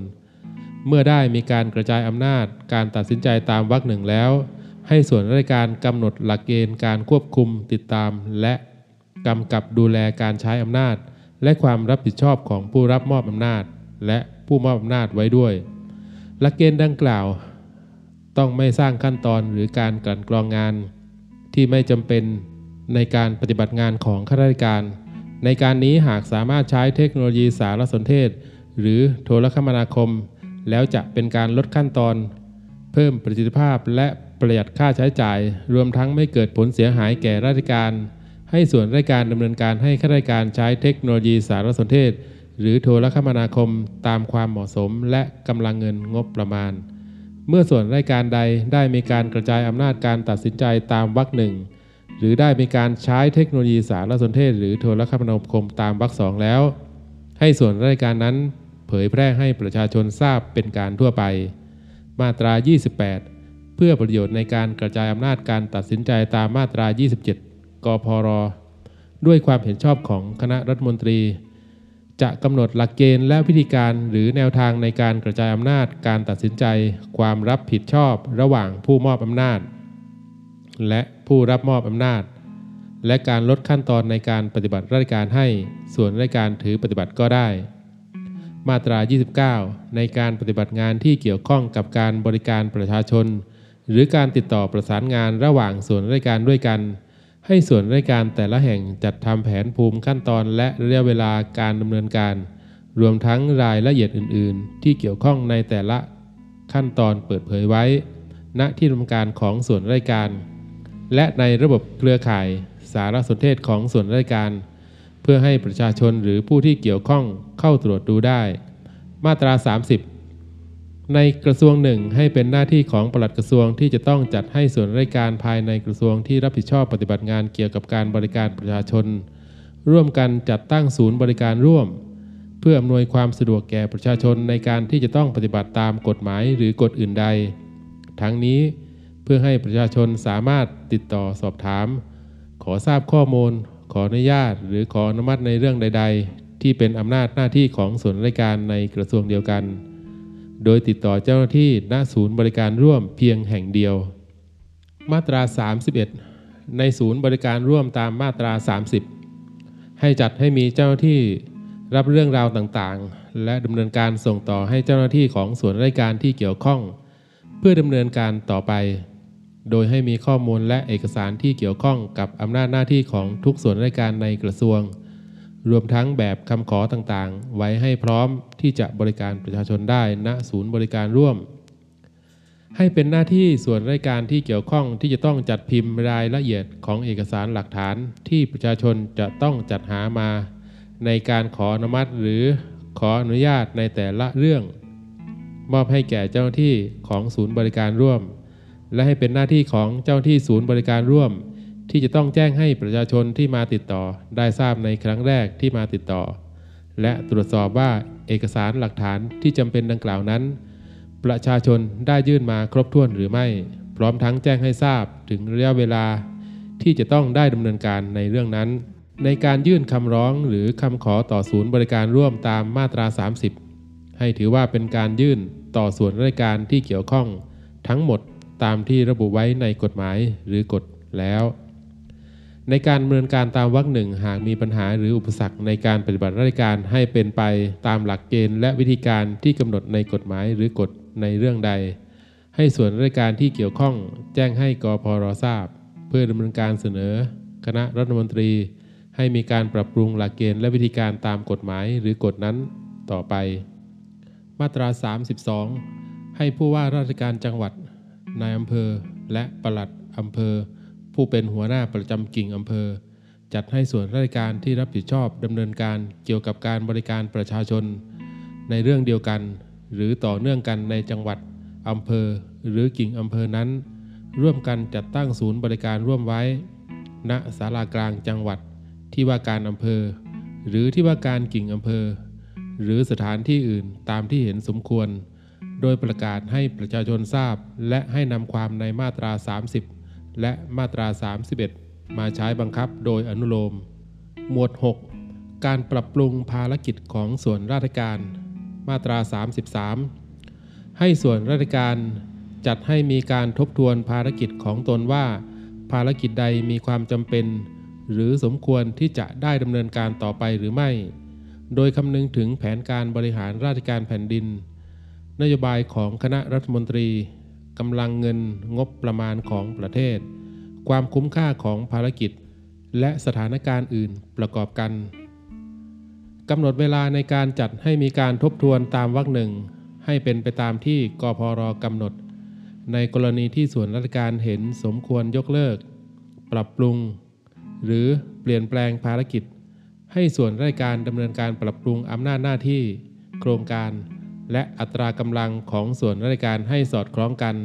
A: เมื่อได้มีการกระจายอำนาจการตัดสินใจตามวรรคหนึ่งแล้ว ให้ส่วนราชการกำหนดหลักเกณฑ์การควบคุมติดตาม และกำกับดูแลการใช้อำนาจ และความรับผิดชอบของผู้รับมอบอำนาจ และผู้มอบอำนาจไว้ด้วย หลักเกณฑ์ดังกล่าว ต้องไม่สร้างขั้นตอนหรือการกลั่นกรองงาน ที่ไม่จำเป็นในการปฏิบัติงานของข้าราชการ ในการนี้หากสามารถใช้เทคโนโลยีสารสนเทศ หรือโทรคมนาคม แล้วจะเป็นการลดขั้นตอน เพิ่มประสิทธิภาพและประหยัดค่าใช้จ่าย รวมทั้งไม่เกิดผลเสียหายแก่ราชการ ให้ส่วนราชการดำเนินการให้ข้าราชการใช้เทคโนโลยีสารสนเทศ หรือโทรคมนาคมตามความเหมาะสมและกำลังเงินงบประมาณ เมื่อส่วนราชการใดได้มีการกระจายอำนาจการตัดสินใจตามวรรคหนึ่งหรือได้มีการใช้เทคโนโลยีสารสนเทศ หรือโทรคมนาคมตามวรรคสองแล้ว ให้ส่วนราชการนั้นเผยแพร่ให้ประชาชนทราบเป็นการทั่วไป มาตรา 28 เพื่อประโยชน์ในการกระจายอำนาจการตัดสินใจตามมาตรา 27 กพร ด้วยความเห็นชอบของคณะรัฐมนตรี จะกำหนดหลักเกณฑ์และวิธีการหรือแนวทางในการกระจายอำนาจการตัดสินใจ ความรับผิดชอบระหว่างผู้มอบอำนาจ และผู้รับมอบอำนาจ และการลดขั้นตอนในการปฏิบัติราชการให้ส่วนราชการถือปฏิบัติก็ได้ มาตรา 29 ในการปฏิบัติงานที่เกี่ยวข้องกับการบริการประชาชน หรือการติดต่อประสานงานระหว่างส่วนราชการด้วยกัน ให้ส่วนราชการแต่ละแห่งจัดทำแผนภูมิขั้นตอนและระยะเวลาการดำเนินการ รวมทั้งรายละเอียดอื่น ๆ ที่เกี่ยวข้องในแต่ละขั้นตอนเปิดเผยไว้ ณที่ทำการของส่วนราชการ และในระบบเครือข่ายสารสนเทศของส่วนราชการ เพื่อให้ประชาชนหรือผู้ที่เกี่ยวข้องเข้าตรวจดูได้ มาตรา 30 ในกระทรวงหนึ่งให้เป็นหน้าที่ของปลัดกระทรวงที่จะต้องจัดให้ส่วนราชการภายในกระทรวงที่รับผิดชอบปฏิบัติงานเกี่ยวกับการบริการประชาชน ร่วมกันจัดตั้งศูนย์บริการร่วม เพื่ออำนวยความสะดวกแก่ประชาชนในการที่จะต้องปฏิบัติตามกฎหมายหรือกฎอื่นใด ทั้งนี้เพื่อให้ประชาชนสามารถติดต่อสอบถาม ขอทราบข้อมูล ขออนุญาต หรือขออนุมัติในเรื่องใด ๆ ที่เป็นอำนาจหน้าที่ของส่วนราชการในกระทรวงเดียวกัน โดยติดต่อเจ้าหน้าที่ณศูนย์บริการร่วมเพียงแห่งเดียว มาตรา 31 ในศูนย์บริการร่วมตามมาตรา 30 ให้จัดให้มีเจ้าหน้าที่รับเรื่องราวต่างๆ และดำเนินการส่งต่อให้เจ้าหน้าที่ของส่วนราชการที่เกี่ยวข้อง เพื่อดำเนินการต่อไป โดยให้มีข้อมูลและเอกสารที่เกี่ยวข้องกับอำนาจหน้าที่ของทุกส่วนราชการในกระทรวง รวมทั้งแบบคำขอต่างๆ ไว้ให้พร้อมที่จะบริการประชาชนได้ณศูนย์บริการร่วม ให้เป็นหน้าที่ส่วนราชการที่เกี่ยวข้องที่จะต้องจัดพิมพ์รายละเอียดของเอกสารหลักฐานที่ประชาชนจะต้องจัดหามา ในการขออนุมัติหรือขออนุญาตในแต่ละเรื่อง มอบให้แก่เจ้าหน้าที่ของศูนย์บริการร่วม และให้เป็นหน้าที่ของเจ้าหน้าที่ศูนย์บริการร่วม ที่จะต้องแจ้งให้ประชาชนที่มาติดต่อได้ทราบในครั้งแรกที่มาติดต่อ และตรวจสอบว่าเอกสารหลักฐานที่จำเป็นดังกล่าวนั้น ประชาชนได้ยื่นมาครบถ้วนหรือไม่ พร้อมทั้งแจ้งให้ทราบถึงระยะเวลา ที่จะต้องได้ดำเนินการในเรื่องนั้น ในการยื่นคำร้องหรือคำขอต่อศูนย์บริการร่วมตามมาตรา 30 ให้ถือว่าเป็นการยื่นต่อส่วนราชการที่เกี่ยวข้อง ทั้งหมดตามที่ระบุไว้ในกฎหมายหรือกฎแล้ว ในการดำเนินการตามวรรคหนึ่งหากมีปัญหาหรืออุปสรรคในการปฏิบัติราชการให้เป็นไปตามหลักเกณฑ์และวิธีการที่กำหนดในกฎหมายหรือกฎในเรื่องใด ให้ส่วนราชการที่เกี่ยวข้องแจ้งให้กพรทราบ เพื่อดำเนินการเสนอ คณะรัฐมนตรี ให้มีการปรับปรุงหลักเกณฑ์และวิธีการตามกฎหมายหรือกฎนั้นต่อไป มาตรา 32 ให้ผู้ว่าราชการจังหวัดนายอำเภอ และปลัดอำเภอ ผู้เป็นหัวหน้าประจำกิ่งอำเภอ จัดให้ส่วนราชการที่รับผิดชอบดำเนินการเกี่ยวกับการบริการประชาชน ในเรื่องเดียวกัน หรือต่อเนื่องกันในจังหวัดอำเภอ หรือกิ่งอำเภอนั้น ร่วมกันจัดตั้งศูนย์บริการร่วมไว้ ณศาลากลางจังหวัดที่ว่าการอำเภอ หรือที่ว่าการกิ่งอำเภอ หรือสถานที่อื่นตามที่เห็นสมควร โดยประกาศให้ประชาชนทราบ และให้นำความในมาตรา 30 และมาตรา 31 มาใช้บังคับโดยอนุโลม หมวด 6 การปรับปรุงภารกิจของส่วนราชการ มาตรา 33 ให้ส่วนราชการจัดให้มีการทบทวนภารกิจของตนว่า ภารกิจใดมีความจำเป็น หรือสมควรที่จะได้ดำเนินการต่อไปหรือไม่ โดยคำนึงถึงแผนการบริหารราชการแผ่นดิน นโยบายของคณะรัฐมนตรี กำลังเงินงบประมาณของประเทศ ความคุ้มค่าของภารกิจ และสถานการณ์อื่นประกอบกันกำหนดเวลาในการจัดให้มีการทบทวนตามวรรคหนึ่ง ให้เป็นไปตามที่กพรกำหนด ในกรณีที่ส่วนราชการเห็นสมควรยกเลิก ปรับปรุง หรือเปลี่ยนแปลงภารกิจ ให้ส่วนราชการดำเนินการปรับปรุงอำนาจหน้าที่ โครงการ และอัตรากำลังของส่วนราชการให้สอดคล้องกัน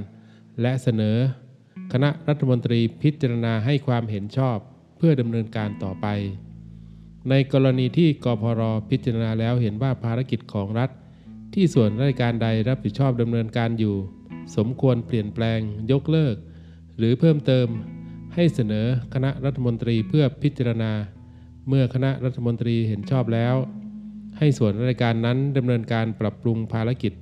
A: และเสนอ คณะรัฐมนตรีพิจารณาให้ความเห็นชอบเพื่อดำเนินการต่อไป ในกรณีที่กพรพิจารณาแล้วเห็นว่าภารกิจของรัฐ ที่ส่วนราชการใดรับผิดชอบดำเนินการอยู่ สมควรเปลี่ยนแปลง ยกเลิก หรือเพิ่มเติม ให้เสนอคณะรัฐมนตรีเพื่อพิจารณา เมื่อคณะรัฐมนตรีเห็นชอบแล้ว ให้ส่วนราชการนั้นดำเนินการปรับปรุงภารกิจ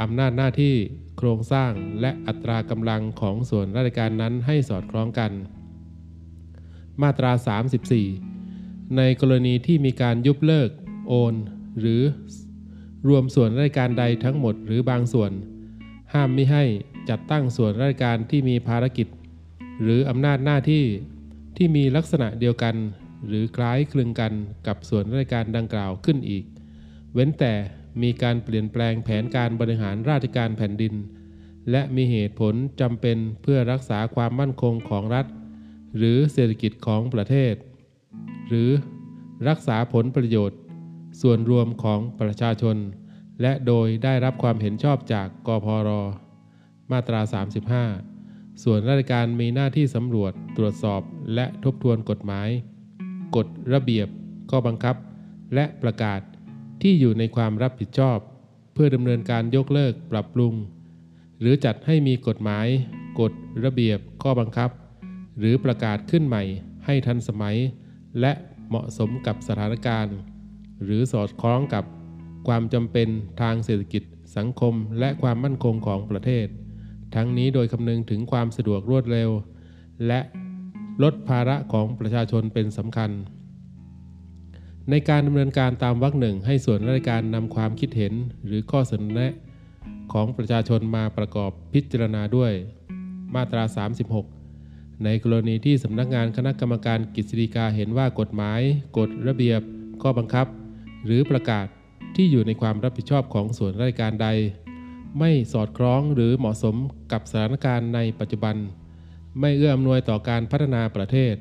A: อำนาจหน้าที่โครงสร้างและอัตรากำลังของส่วนราชการนั้นให้สอดคล้องกัน มาตรา 34 ในกรณีที่มีการยุบเลิก โอน หรือรวมส่วนราชการใดทั้งหมดหรือบางส่วน ห้ามไม่ให้จัดตั้งส่วนราชการที่มีภารกิจ หรืออำนาจหน้าที่ที่มีลักษณะเดียวกัน หรือคล้ายคลึงกันกับส่วนราชการดังกล่าวขึ้นอีก เว้นแต่มีการเปลี่ยนแปลงแผนการบริหารราชการแผ่นดิน และมีเหตุผลจำเป็นเพื่อรักษาความมั่นคงของรัฐ หรือเศรษฐกิจของประเทศ หรือรักษาผลประโยชน์ ส่วนรวมของประชาชน และโดยได้รับความเห็นชอบจากกพร มาตรา 35 ส่วนราชการมีหน้าที่สำรวจตรวจสอบและทบทวนกฎหมาย กฎระเบียบ ข้อบังคับ และประกาศที่อยู่ในความรับผิดชอบ เพื่อดำเนินการยกเลิกปรับปรุง หรือจัดให้มีกฎหมาย กฎระเบียบ ข้อบังคับ หรือประกาศขึ้นใหม่ ให้ทันสมัย และเหมาะสมกับสถานการณ์ หรือสอดคล้องกับความจำเป็นทางเศรษฐกิจ สังคม และความมั่นคงของประเทศ ทั้งนี้โดยคำนึงถึงความสะดวกรวดเร็ว และ ลดภาระของประชาชนเป็นสำคัญ ในการดำเนินการตามวรรคหนึ่งให้ส่วนราชการนำความคิดเห็นหรือข้อเสนอแนะของประชาชนมาประกอบพิจารณาด้วย มาตรา 36 ในกรณีที่สำนักงานคณะกรรมการกฤษฎีกาเห็นว่ากฎหมาย กฎระเบียบ ข้อบังคับ หรือประกาศที่อยู่ในความรับผิดชอบของส่วนราชการใด ไม่สอดคล้องหรือเหมาะสมกับสถานการณ์ในปัจจุบัน ไม่เอื้ออำนวยต่อการพัฒนาประเทศ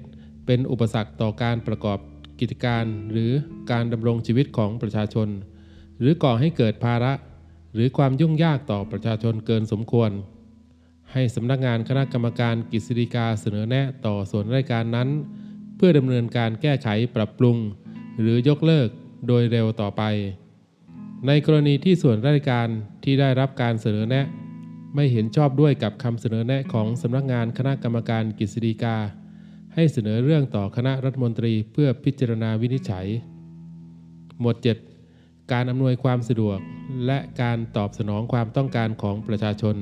A: เป็นอุปสรรคต่อการประกอบกิจการ หรือการดำรงชีวิตของประชาชน หรือก่อให้เกิดภาระ หรือความยุ่งยากต่อประชาชนเกินสมควร ให้สำนักงานคณะกรรมการกฤษฎีกาเสนอแนะต่อส่วนราชการนั้น เพื่อดำเนินการแก้ไขปรับปรุง หรือยกเลิกโดยเร็วต่อไป ในกรณีที่ส่วนราชการที่ได้รับการเสนอแนะ ไม่เห็นชอบด้วยกับคำเสนอแนะของสำนักงานคณะกรรมการกฤษฎีกา ให้เสนอเรื่องต่อคณะรัฐมนตรีเพื่อพิจารณาวินิจฉัย หมวด 7 การอำนวยความสะดวก และการตอบสนองความต้องการของประชาชน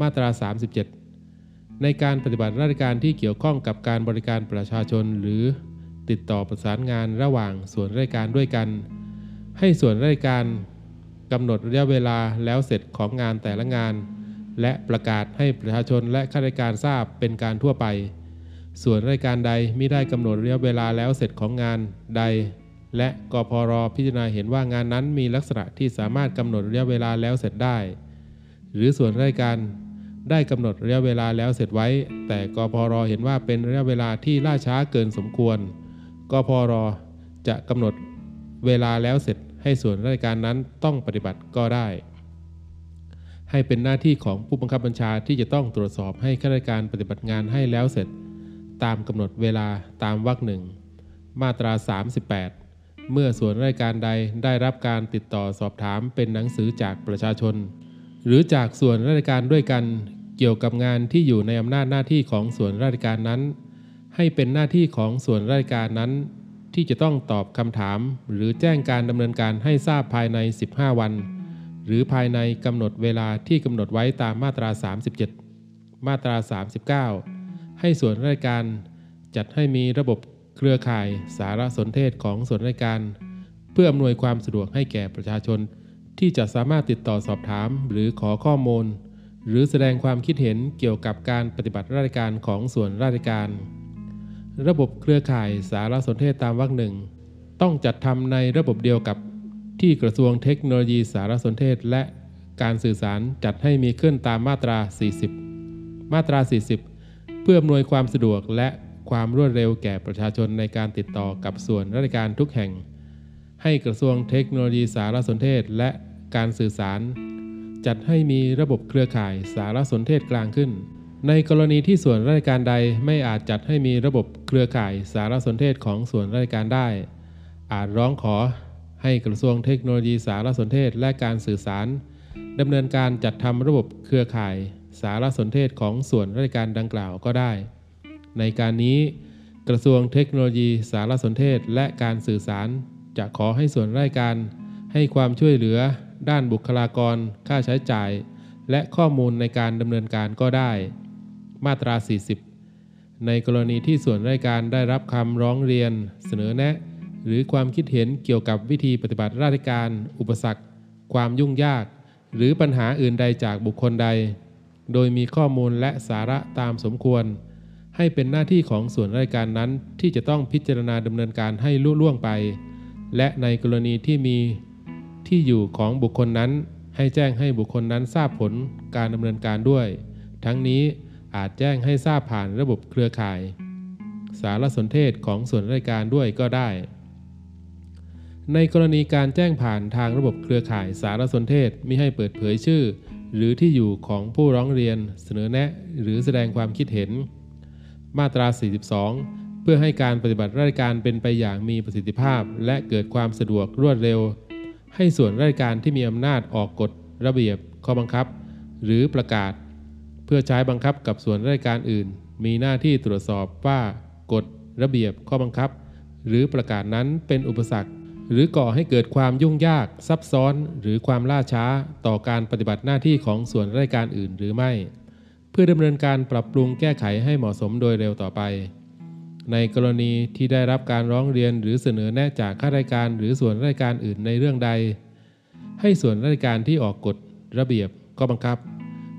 A: มาตรา 37 ในการปฏิบัติราชการที่เกี่ยวข้องกับการบริการประชาชน หรือติดต่อประสานงานระหว่างส่วนราชการด้วยกัน ให้ส่วนราชการกำหนดระยะเวลาแล้วเสร็จของงานแต่ละงาน และประกาศให้ประชาชนและข้าราชการทราบเป็นการทั่วไป ส่วนราชการใดมิได้กำหนดระยะเวลาแล้วเสร็จของงานใด และกพรพิจารณาเห็นว่างานนั้นมีลักษณะที่สามารถกำหนดระยะเวลาแล้วเสร็จได้ หรือส่วนราชการได้กำหนดระยะเวลาแล้วเสร็จไว้ แต่กพรเห็นว่าเป็นระยะเวลาที่ล่าช้าเกินสมควรกพรจะกำหนดเวลาแล้วเสร็จให้ส่วนราชการนั้นต้องปฏิบัติก็ได้ ให้เป็นหน้าที่ของผู้บังคับบัญชาที่จะต้องตรวจสอบให้ข้าราชการปฏิบัติงานให้แล้วเสร็จ ตามกำหนดเวลาตามวรรคหนึ่งมาตรา 38 เมื่อส่วนราชการใดได้รับการติดต่อสอบถามเป็นหนังสือจากประชาชน หรือจากส่วนราชการด้วยกันเกี่ยวกับงานที่อยู่ในอำนาจหน้าที่ของส่วนราชการนั้น ให้เป็นหน้าที่ของส่วนราชการนั้น ที่จะต้องตอบคำถาม หรือแจ้งการดำเนินการให้ทราบภายใน 15 วัน หรือภายในกำหนดเวลาที่กำหนดไว้ตามมาตรา 37 มาตรา 39 ให้ส่วนราชการจัดให้มีระบบเครือข่ายสารสนเทศของส่วนราชการ เพื่ออำนวยความสะดวกให้แก่ประชาชน ที่จะสามารถติดต่อสอบถามหรือขอข้อมูล หรือแสดงความคิดเห็นเกี่ยวกับการปฏิบัติราชการของส่วนราชการ ระบบเครือข่ายสารสนเทศตามวรรคหนึ่งต้องจัดทำในระบบเดียวกับ ที่กระทรวงเทคโนโลยีสารสนเทศและการสื่อสารจัดให้มีขึ้นตามมาตรา 40 มาตรา 40 เพื่ออำนวยความสะดวกและความรวดเร็วแก่ประชาชนในการติดต่อกับส่วนราชการทุกแห่ง ให้กระทรวงเทคโนโลยีสารสนเทศและการสื่อสาร จัดให้มีระบบเครือข่ายสารสนเทศกลางขึ้น ในกรณีที่ส่วนราชการใดไม่อาจจัดให้มีระบบเครือข่ายสารสนเทศของส่วนราชการได้ อาจร้องขอ ให้กระทรวงเทคโนโลยีสารสนเทศและการสื่อสารดำเนินการจัดทำระบบเครือข่าย สารสนเทศของส่วนราชการดังกล่าวก็ได้ ในการนี้กระทรวงเทคโนโลยีสารสนเทศและการสื่อสาร จะขอให้ส่วนราชการ ให้ความช่วยเหลือ ด้านบุคลากร ค่าใช้จ่าย และข้อมูลในการดำเนินการก็ได้ มาตรา 40 ในกรณีที่ส่วนราชการได้รับคำร้องเรียน เสนอแนะ หรือความคิดเห็นเกี่ยวกับวิธีปฏิบัติราชการ อุปสรรค ความยุ่งยาก หรือปัญหาอื่นใดจากบุคคลใด โดยมีข้อมูลและสาระตามสมควร ให้เป็นหน้าที่ของส่วนราชการนั้นที่จะต้องพิจารณาดำเนินการให้ลุล่วงไป และในกรณีที่มีที่อยู่ของบุคคลนั้น ให้แจ้งให้บุคคลนั้นทราบผลการดำเนินการด้วย ทั้งนี้อาจแจ้งให้ทราบผ่านระบบเครือข่าย สารสนเทศของส่วนราชการด้วยก็ได้ ในกรณีการแจ้งผ่านทางระบบเครือข่ายสารสนเทศมิให้เปิดเผยชื่อ หรือที่อยู่ของผู้ร้องเรียน เสนอแนะ หรือแสดงความคิดเห็น มาตรา 42 เพื่อให้การปฏิบัติราชการเป็นไปอย่างมีประสิทธิภาพ และเกิดความสะดวกรวดเร็ว ให้ส่วนราชการที่มีอำนาจออกกฎระเบียบ ข้อบังคับ หรือประกาศ เพื่อใช้บังคับกับส่วนราชการอื่น มีหน้าที่ตรวจสอบว่ากฎระเบียบ ข้อบังคับ หรือประกาศนั้นเป็นอุปสรรค หรือก่อให้เกิดความยุ่งยาก ซับซ้อนหรือความล่าช้าต่อการปฏิบัติหน้าที่ของส่วนราชการอื่นหรือไม่ เพื่อดำเนินการปรับปรุงแก้ไขให้เหมาะสมโดยเร็วต่อไป ในกรณีที่ได้รับการร้องเรียนหรือเสนอแนะจากข้าราชการหรือส่วนราชการอื่นในเรื่องใด ให้ส่วนราชการที่ออกกฎระเบียบข้อบังคับ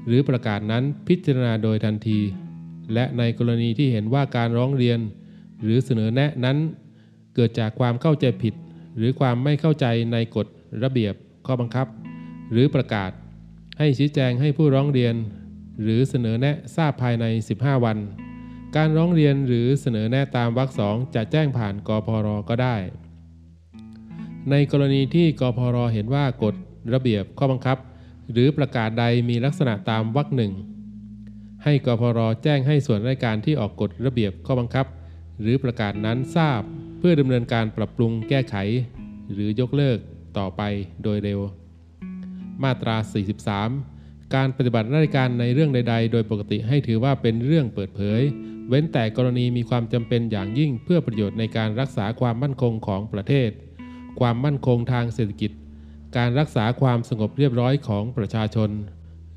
A: หรือประกาศนั้นพิจารณาโดยทันที และในกรณีที่เห็นว่าการร้องเรียน หรือเสนอแนะนั้น เกิดจากความเข้าใจผิด หรือความไม่เข้าใจในกฎระเบียบข้อบังคับ หรือประกาศ ให้ชี้แจงให้ผู้ร้องเรียน หรือเสนอแนะทราบภายใน 15 วัน การร้องเรียนหรือเสนอแนะตามวรรคสองจะแจ้งผ่านกพรก็ได้ ในกรณีที่กพรเห็นว่ากฎระเบียบข้อบังคับ หรือประกาศใดมีลักษณะตามวรรคหนึ่งให้กพรแจ้งให้ส่วนราชการที่ออกกฎระเบียบข้อบังคับ หรือประกาศนั้นทราบ เพื่อดำเนินการปรับปรุงแก้ไข หรือยกเลิกต่อไปโดยเร็ว มาตรา 43 การปฏิบัติราชการในเรื่องใด ๆ โดยปกติให้ถือว่าเป็นเรื่องเปิดเผย เว้นแต่กรณีมีความจำเป็นอย่างยิ่งเพื่อประโยชน์ในการรักษาความมั่นคงของประเทศ ความมั่นคงทางเศรษฐกิจ การรักษาความสงบเรียบร้อยของประชาชน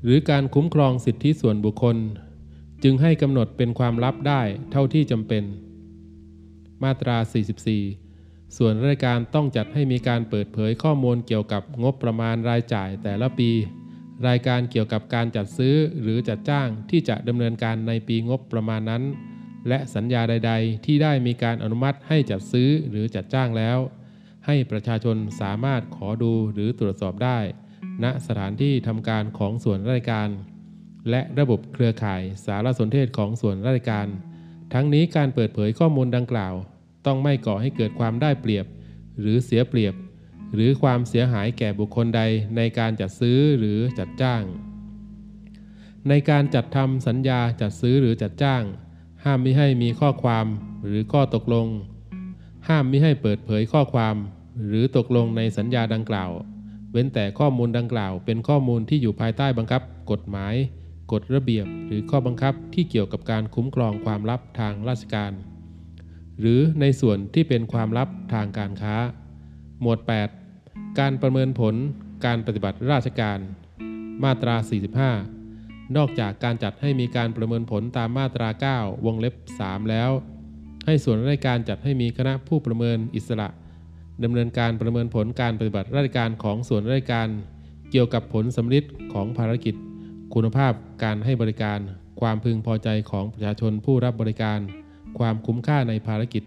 A: หรือการคุ้มครองสิทธิส่วนบุคคล จึงให้กำหนดเป็นความลับได้เท่าที่จำเป็น มาตรา 44 ส่วนราชการต้องจัดให้มีการเปิดเผยข้อมูลเกี่ยวกับงบประมาณรายจ่ายแต่ละปี รายการเกี่ยวกับการจัดซื้อหรือจัดจ้างที่จะดำเนินการในปีงบประมาณนั้น และสัญญาใด ๆ ที่ได้มีการอนุมัติให้จัดซื้อหรือจัดจ้างแล้ว ให้ประชาชนสามารถขอดูหรือตรวจสอบได้ ณสถานที่ทำการของส่วนราชการ และระบบเครือข่ายสารสนเทศของส่วนราชการ ทั้งนี้การเปิดเผยข้อมูลดังกล่าว ต้องไม่ก่อให้เกิดความได้เปรียบ หรือเสียเปรียบ หรือความเสียหายแก่บุคคลใดในการจัดซื้อหรือจัดจ้าง ในการจัดทำสัญญาจัดซื้อหรือจัดจ้าง ห้ามมิให้มีข้อความหรือข้อตกลง ห้ามมิให้เปิดเผยข้อความ หรือตกลงในสัญญาดังกล่าว เว้นแต่ข้อมูลดังกล่าว เป็นข้อมูลที่อยู่ภายใต้บังคับ กฎหมาย กฎระเบียบหรือข้อบังคับที่เกี่ยวกับการคุ้มครองความลับทางราชการ หรือในส่วนที่เป็นความลับทางการค้า หมวด 8 การประเมินผลการปฏิบัติราชการ มาตรา 45 นอกจากการจัดให้มีการประเมินผลตามมาตรา 9 วงเล็บ 3 แล้ว ให้ส่วนราชการจัดให้มีคณะผู้ประเมินอิสระดำเนินการประเมินผลการปฏิบัติราชการของส่วนราชการ เกี่ยวกับผลสำลิดของภารกิจ คุณภาพการให้บริการ ความพึงพอใจของประชาชนผู้รับบริการ ความคุ้มค่าในภารกิจ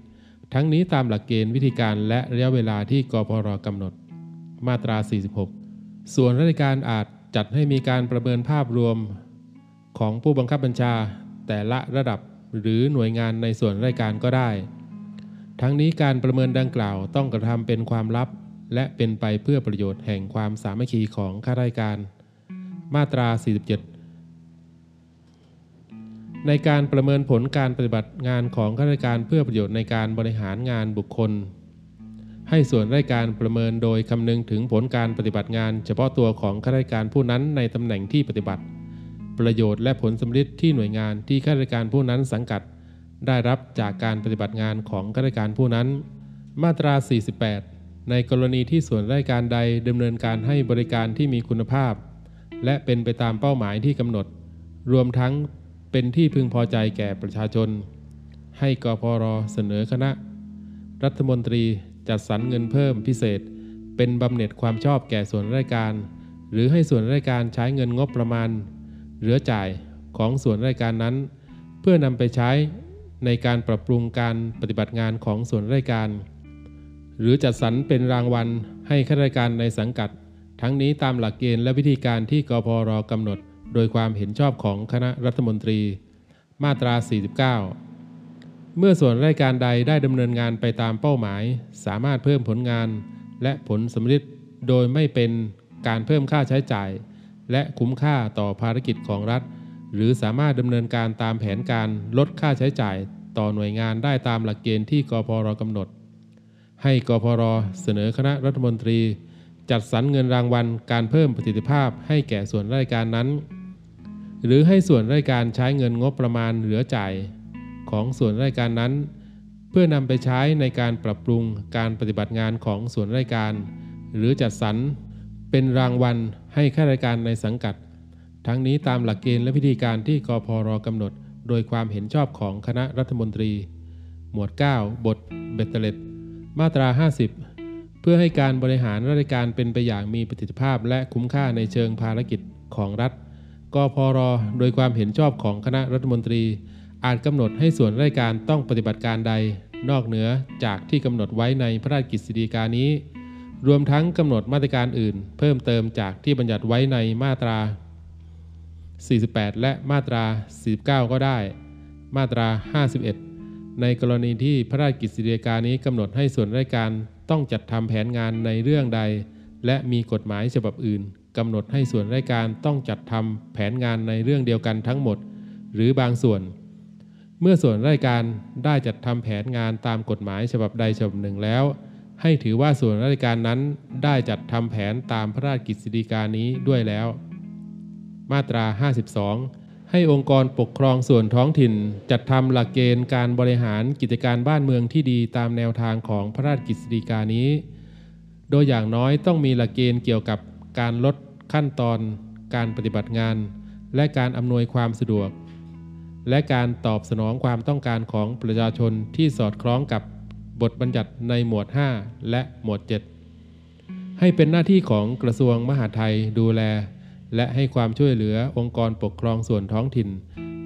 A: ทั้งนี้ตามหลักเกณฑ์วิธีการและระยะเวลาที่กพรกำหนด มาตรา 46 ส่วนราชการอาจจัดให้มีการประเมินภาพรวม ของผู้บังคับบัญชา แต่ละระดับหรือหน่วยงานในส่วนราชการก็ได้ ทั้งนี้การประเมินดังกล่าวต้องกระทำเป็นความลับ และเป็นไปเพื่อประโยชน์แห่งความสามัคคีของข้าราชการ มาตรา 47 ในการประเมินผลการปฏิบัติงานของข้าราชการเพื่อประโยชน์ในการบริหารงานบุคคล ให้ส่วนราชการประเมินโดยคำนึงถึงผลการปฏิบัติงาน เฉพาะตัวของข้าราชการผู้นั้นในตำแหน่งที่ปฏิบัติ ประโยชน์และผลสำลิดที่หน่วยงานที่ข้าราชการผู้นั้นสังกัด ได้รับจากการปฏิบัติงานของข้าราชการผู้นั้น มาตรา 48ในกรณีที่ส่วนราชการใดดำเนินการให้บริการที่มีคุณภาพ และเป็นไปตามเป้าหมายที่กำหนด รวมทั้งเป็นที่พึงพอใจแก่ประชาชน ให้กพรเสนอคณะ รัฐมนตรีจัดสรรเงินเพิ่มพิเศษ เป็นบำเหน็จความชอบแก่ส่วนราชการ หรือให้ส่วนราชการใช้เงินงบประมาณ เหลือจ่ายของส่วนราชการนั้น เพื่อนำไปใช้ในการปรับปรุงการปฏิบัติงานของส่วนราชการ หรือจัดสรรเป็นรางวัลให้ข้าราชการในสังกัด ทั้งนี้ตามหลักเกณฑ์และวิธีการที่กพรกำหนด โดยความเห็นชอบของคณะรัฐมนตรี มาตรา 49 เมื่อส่วนราชการใดได้ดำเนินงานไปตามเป้าหมาย สามารถเพิ่มผลงาน และผลสำลิดโดยไม่เป็นการเพิ่มค่าใช้จ่าย และคุ้มค่าต่อภารกิจของรัฐ หรือสามารถดำเนินการตามแผนการลดค่าใช้จ่าย ต่อหน่วยงานได้ตามหลักเกณฑ์ที่กพรกำหนด ให้กพรเสนอคณะรัฐมนตรี จัดสรรเงินรางวัลการเพิ่มประสิทธิภาพให้แก่ส่วนราชการนั้น หรือให้ส่วนราชการใช้เงินงบประมาณเหลือจ่ายของส่วนราชการนั้น เพื่อนำไปใช้ในการปรับปรุงการปฏิบัติงานของส่วนราชการ หรือจัดสรรเป็นรางวัลให้ข้าราชการในสังกัด ทั้งนี้ตามหลักเกณฑ์และพิธีการที่กพรกำหนด โดยความเห็นชอบของคณะรัฐมนตรี หมวด 9 บท เบตเตเลตมาตรา 50 เพื่อให้การบริหารราชการเป็นไปอย่างมีประสิทธิภาพ และคุ้มค่าในเชิงภารกิจของรัฐกพรโดยความเห็นชอบของคณะรัฐมนตรี อาจกำหนดให้ส่วนราชการต้องปฏิบัติการใด นอกเหนือจากที่กำหนดไว้ในพระราชกฤษฎีกานี้ รวมทั้งกำหนดมาตรการอื่น เพิ่มเติมจากที่บัญญัติไว้ในมาตรา 48 และมาตรา 49 ก็ได้ มาตรา 51 ในกรณีที่พระราชกฤษฎีกานี้กำหนดให้ส่วนราชการ ต้องจัดทำแผนงานในเรื่องใด และมีกฎหมายฉบับอื่นกำหนดให้ส่วนราชการต้องจัดทำแผนงานในเรื่องเดียวกันทั้งหมด หรือบางส่วน เมื่อส่วนราชการได้จัดทำแผนงานตามกฎหมายฉบับใดฉบับหนึ่งแล้ว ให้ถือว่าส่วนราชการนั้นได้จัดทำแผนตามพระราชกฤษฎีกานี้ด้วยแล้ว มาตรา 52 ให้องค์กรปกครองส่วนท้องถิ่น จัดทำหลักเกณฑ์การบริหารกิจการบ้านเมืองที่ดีตามแนวทางของพระราชกฤษฎีกานี้ โดยอย่างน้อยต้องมีหลักเกณฑ์เกี่ยวกับการลดขั้นตอน การปฏิบัติงาน และการอำนวยความสะดวก และการตอบสนองความต้องการของประชาชนที่สอดคล้องกับบทบัญญัติในหมวด 5 และหมวด 7 ให้เป็นหน้าที่ของกระทรวงมหาดไทยดูแล และให้ความช่วยเหลือองค์กรปกครองส่วนท้องถิ่น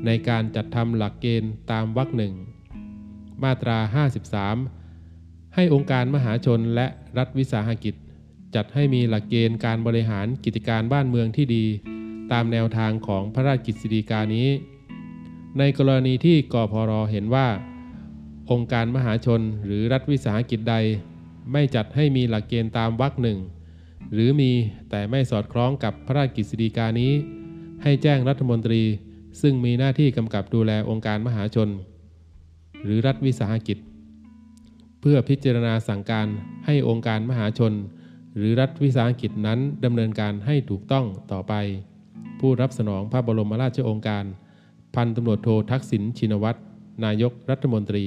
A: ในการจัดทำหลักเกณฑ์ตามวรรคหนึ่งมาตรา 53 ให้องค์การมหาชนและรัฐวิสาหกิจ จัดให้มีหลักเกณฑ์การบริหารกิจการบ้านเมืองที่ดี ตามแนวทางของพระราชกฤษฎีกานี้ ในกรณีที่กพรเห็นว่า องค์การมหาชนหรือรัฐวิสาหกิจใด ไม่จัดให้มีหลักเกณฑ์ตามวรรคหนึ่ง หรือมีแต่ไม่สอดคล้องกับพระราชกฤษฎีกานี้ ให้แจ้งรัฐมนตรี ซึ่งมีหน้าที่กำกับดูแลองค์การมหาชน หรือรัฐวิสาหกิจ เพื่อพิจารณาสั่งการให้องค์การมหาชน หรือรัฐวิสาหกิจนั้นดำเนินการให้ถูกต้องต่อไป ผู้รับสนองพระบรมราชโองการ พันตำรวจโททักษิณชินวัตรนายกรัฐมนตรี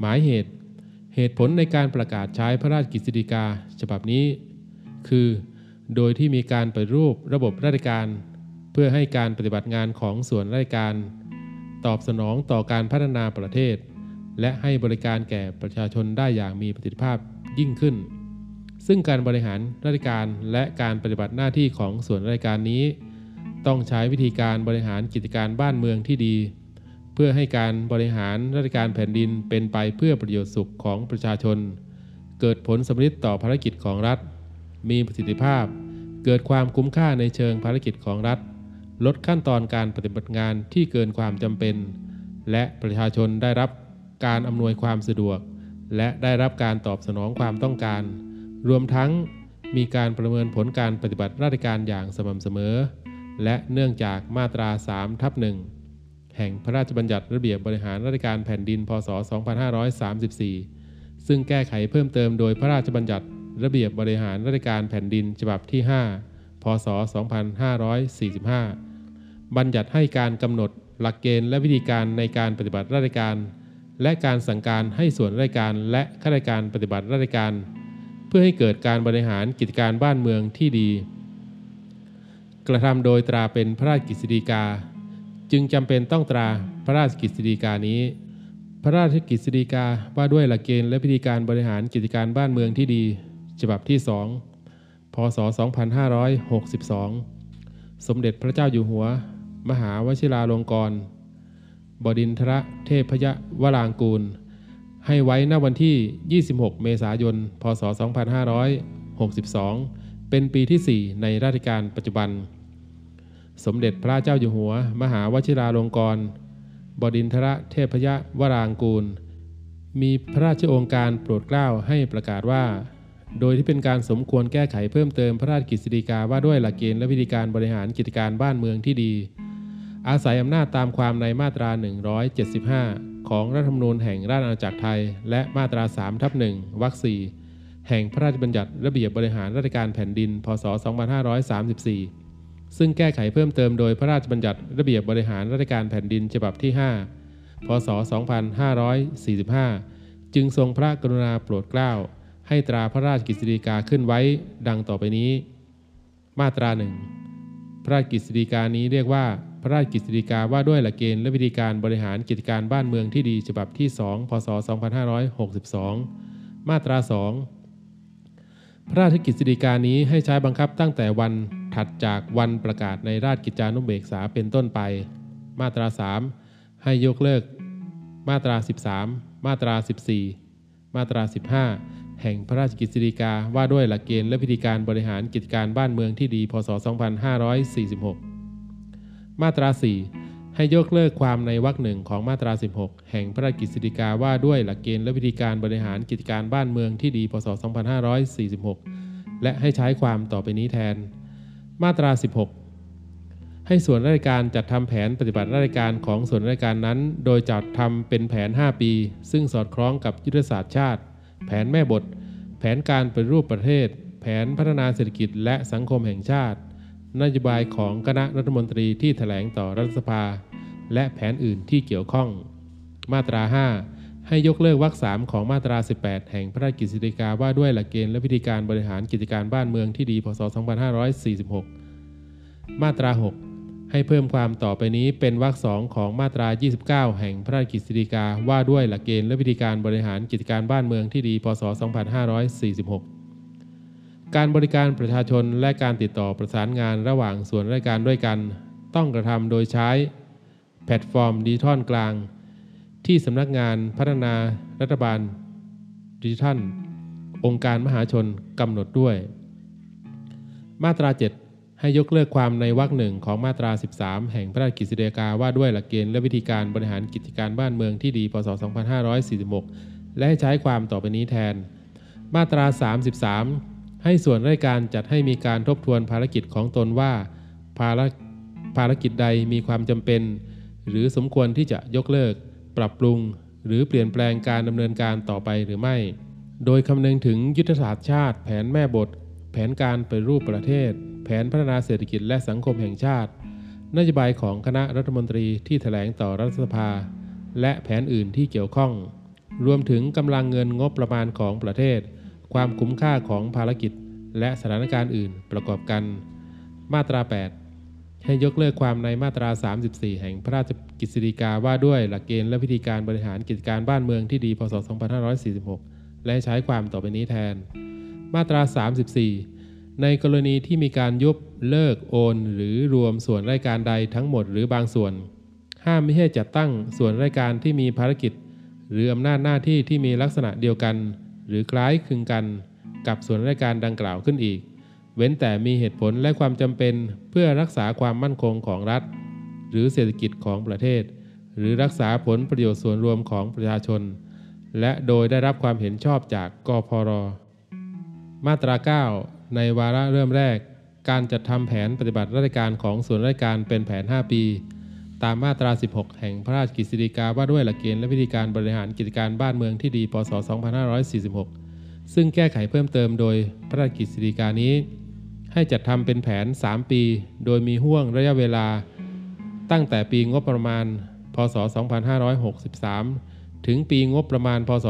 A: หมายเหตุ เหตุผลในการประกาศใช้พระราชกฤษฎีกาฉบับนี้ คือ โดยที่มีการปฏิรูประบบราชการ เพื่อให้การปฏิบัติงานของส่วนราชการ ตอบสนองต่อการพัฒนาประเทศ และให้บริการแก่ประชาชนได้อย่างมีประสิทธิภาพยิ่งขึ้น ซึ่งการบริหารราชการและการปฏิบัติหน้าที่ของส่วนราชการนี้ ต้องใช้วิธีการบริหารกิจการบ้านเมืองที่ดี เพื่อให้การบริหารราชการแผ่นดินเป็นไปเพื่อประโยชน์สุขของประชาชน เกิดผลสำเร็จต่อภารกิจของรัฐ มีประสิทธิภาพ เกิดความคุ้มค่าในเชิงภารกิจของรัฐ ลดขั้นตอนการปฏิบัติงานที่เกินความจำเป็น และประชาชนได้รับการอำนวยความสะดวก และได้รับการตอบสนองความต้องการ รวมทั้งมีการประเมินผลการปฏิบัติราชการอย่างสม่ำเสมอ และเนื่องจากมาตรา3ทับหนึ่ง แห่งพระราชบัญญัติระเบียบบริหารราชการแผ่นดิน พศ 2534 ซึ่งแก้ไขเพิ่มเติมโดยพระราชบัญญัติระเบียบบริหารราชการแผ่นดินฉบับที่ 5 พศ 2545 บัญญัติให้การกำหนดหลักเกณฑ์และวิธีการในการปฏิบัติราชการ และการสั่งการให้ส่วนราชการและข้าราชการปฏิบัติราชการ เพื่อให้เกิดการบริหารกิจการบ้านเมืองที่ดี กระทำโดยตราเป็นพระราชกฤษฎีกา จึงจำเป็นต้องตราพระราชกฤษฎีกานี้ พระราชกฤษฎีกาว่าด้วยหลักเกณฑ์และวิธีการบริหารกิจการบ้านเมืองที่ดี ฉบับที่2พศ 2562 สมเด็จพระเจ้าอยู่หัว มหาวชิราลงกรณบดินทรเทพยวรางกูล ให้ไว้ณวันที่ 26 เมษายน พศ 2562 เป็นปีที่ 4 ในราชการปัจจุบัน สมเด็จพระเจ้าอยู่หัว มหาวชิราลงกรณบดินทรเทพยวรางกูล มีพระราชโองการโปรดเกล้าให้ประกาศว่า โดยที่เป็นการสมควรแก้ไขเพิ่มเติมพระราชกฤษฎีกาว่าด้วยหลักเกณฑ์และวิธีการบริหารกิจการบ้านเมืองที่ดี อาศัยอำนาจตามความในมาตรา 175 ของรัฐธรรมนูญแห่งราชอาณาจักรไทย และมาตรา3ทับ1วรรค4แห่งพระราชบัญญัติระเบียบบริหารราชการแผ่นดิน พศ 2534 ซึ่งแก้ไขเพิ่มเติมโดยพระราชบัญญัติระเบียบบริหารราชการแผ่นดินฉบับที่ 5 พศ 2545 จึงทรงพระกรุณาโปรดเกล้า ให้ตราพระราชกฤษฎีกาขึ้นไว้ดังต่อไปนี้ มาตราหนึ่งพระราชกฤษฎีกานี้เรียกว่า พระราชกฤษฎีกาว่าด้วยหลักเกณฑ์และวิธีการบริหารกิจการบ้านเมืองที่ดีฉบับที่ 2 พศ 2562 มาตรา 2 พระราชกฤษฎีการนี้ให้ใช้บังคับตั้งแต่วันถัดจากวันประกาศในราชกิจจานุเบกษาเป็นต้นไป มาตรา 3 ให้ยกเลิก มาตรา 13 มาตรา 14 มาตรา 15 แห่งพระราชกฤษฎีกาว่าด้วยหลักเกณฑ์และวิธีการบริหารกิจการบ้านเมืองที่ดี พศ 2546 มาตรา 4 ให้ยกเลิกความในวรรคหนึ่งของมาตรา 16 แห่งพระราชกฤษฎีกาว่าด้วยหลักเกณฑ์และวิธีการบริหารกิจการบ้านเมืองที่ดี พศ 2546 และให้ใช้ความต่อไปนี้แทน มาตรา 16 ให้ส่วนราชการจัดทำแผนปฏิบัติราชการของส่วนราชการนั้น โดยจัดทำเป็นแผน 5 ปี ซึ่งสอดคล้องกับยุทธศาสตร์ชาติ แผนแม่บท แผนการปฏิรูปประเทศ แผนพัฒนาเศรษฐกิจและสังคมแห่งชาติ นโยบายของคณะรัฐมนตรีที่แถลงต่อรัฐสภา และแผนอื่นที่เกี่ยวข้อง มาตรา 5 ให้ยกเลิกวรรค3ของมาตรา 18 แห่งพระราชกฤษฎีกาว่าด้วยหลักเกณฑ์และวิธีการบริหารกิจการบ้านเมืองที่ดีพศ 2546 มาตรา 6 ให้เพิ่มความต่อไปนี้เป็นวรรคสองของมาตรา 29 แห่งพระราชกฤษฎีกาว่าด้วยหลักเกณฑ์และวิธีการบริหารกิจการบ้านเมืองที่ดีพศ 2546 การบริการประชาชนและการติดต่อประสานงานระหว่างส่วนราชการด้วยกัน ต้องกระทำโดยใช้ แพลตฟอร์มดิจิทัลกลาง ที่สำนักงานพัฒนารัฐบาลดิจิทัล องค์การมหาชนกำหนดด้วย มาตรา 7 ให้ยกเลิกความในวรรคหนึ่งของมาตรา 13 แห่งพระราชกฤษฎีกาว่าด้วยหลักเกณฑ์และวิธีการบริหารกิจการบ้านเมืองที่ดีพศ 2546 และให้ใช้ความต่อไปนี้แทน มาตรา 33 ให้ส่วนราชการจัดให้มีการทบทวนภารกิจของตนว่า ภารภารกิจใดมีความจำเป็น หรือสมควรที่จะยกเลิก ปรับปรุง หรือเปลี่ยนแปลงการดำเนินการต่อไปหรือไม่ โดยคำนึงถึงยุทธศาสตร์ชาติ แผนแม่บท แผนการปรูปประเทศ แผนพัฒนาเศรษฐกิจและสังคมแห่งชาตินโยบายของคณะรัฐมนตรีที่แถลงต่อรัฐสภา และแผนอื่นที่เกี่ยวข้อง รวมถึงกำลังเงินงบประมาณของประเทศ ความคุ้มค่าของภารกิจ และสถานการณ์อื่นประกอบกัน มาตรา 8 ให้ยกเลิกความในมาตรา 34 แห่งพระราชกฤษฎีกาว่าด้วยหลักเกณฑ์และวิธีการบริหารกิจการบ้านเมืองที่ดีพศ 2546 และใช้ความต่อไปนี้แทน มาตรา 34 ในกรณีที่มีการยุบเลิกโอน หรือรวมส่วนราชการใดทั้งหมดหรือบางส่วน ห้ามไม่ให้จัดตั้งส่วนราชการที่มีภารกิจ หรืออำนาจหน้าที่ที่มีลักษณะเดียวกัน หรือคล้ายคลึงกันกับส่วนราชการดังกล่าวขึ้นอีก เว้นแต่มีเหตุผลและความจำเป็นเพื่อรักษาความมั่นคงของรัฐ หรือเศรษฐกิจของประเทศ หรือรักษาผลประโยชน์ส่วนรวมของประชาชน และโดยได้รับความเห็นชอบจากกพร มาตรา 9 ในวาระเริ่มแรก การจัดทำแผนปฏิบัติราชการของส่วนราชการเป็นแผน 5 ปี ตามมาตรา 16 แห่งพระราชกฤษฎีกาว่าด้วยหลักเกณฑ์และวิธีการบริหารกิจการบ้านเมืองที่ดี พศ 2546 ซึ่งแก้ไขเพิ่มเติมโดยพระราชกฤษฎีกานี้ ให้จัดทำเป็นแผน 3 ปี โดยมีห่วงระยะเวลา ตั้งแต่ปีงบประมาณ พศ 2563 ถึงปีงบประมาณ พศ